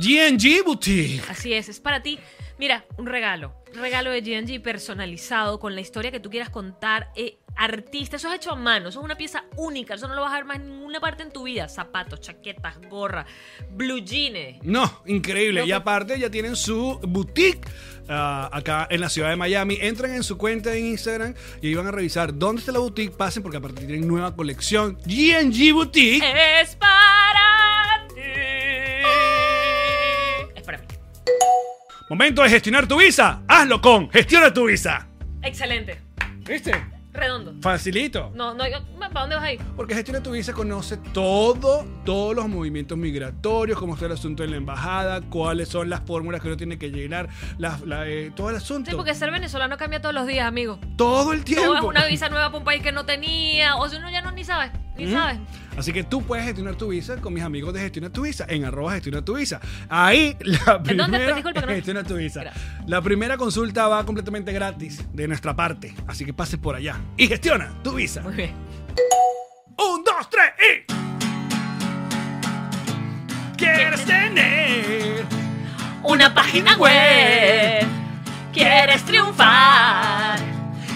GNG Boutique. Así es, es para ti. Mira, un regalo. regalo de G&G personalizado con la historia que tú quieras contar. eh, artista, eso es hecho a mano, eso es una pieza única, eso no lo vas a ver más en ninguna parte en tu vida. Zapatos, chaquetas, gorra, blue jeans. No, increíble. Y aparte ya tienen su boutique ah, acá en la ciudad de Miami. Entran en su cuenta en Instagram y ahí van a revisar dónde está la boutique. Pasen porque aparte tienen nueva colección. GNG Boutique. Es para ti. Momento de gestionar tu visa. Hazlo con Gestiona tu visa. Excelente. ¿Viste? Redondo. Facilito. No, no, yo- ¿para dónde vas a ir? Porque Gestiona tu Visa conoce todo, todos los movimientos migratorios, cómo está el asunto en la embajada, cuáles son las fórmulas que uno tiene que llenar, la- la, eh, todo el asunto. Sí, porque ser venezolano cambia todos los días, amigo. todo el tiempo. Todo es una visa nueva para un país que no tenía. O si uno ya no ni sabe, sabe. Así que tú puedes gestionar tu visa con mis amigos de Gestiona tu Visa, en arroba Gestiona tu Visa. Ahí la primera Disculpa que no- [LAUGHS] Gestiona tu Visa. Gracias. La primera consulta va completamente gratis de nuestra parte. Así que pases por allá y gestiona tu visa. Muy bien. Un, dos, tres y. ¿Quieres tener Una página web. Quieres triunfar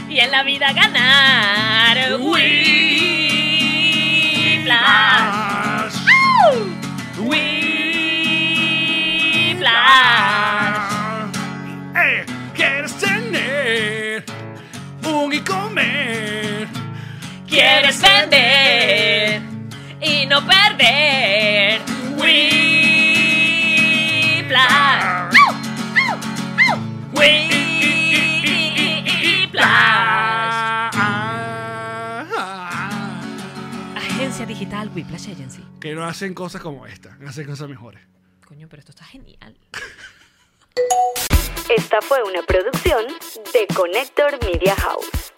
y en la vida ganar. Whiplash. Quieres vender y no perder. Whiplash. Agencia digital Whiplash Agency. Que no hacen cosas como esta, hacen cosas mejores. Coño, pero esto está genial. Esta fue una producción de Connector Media House.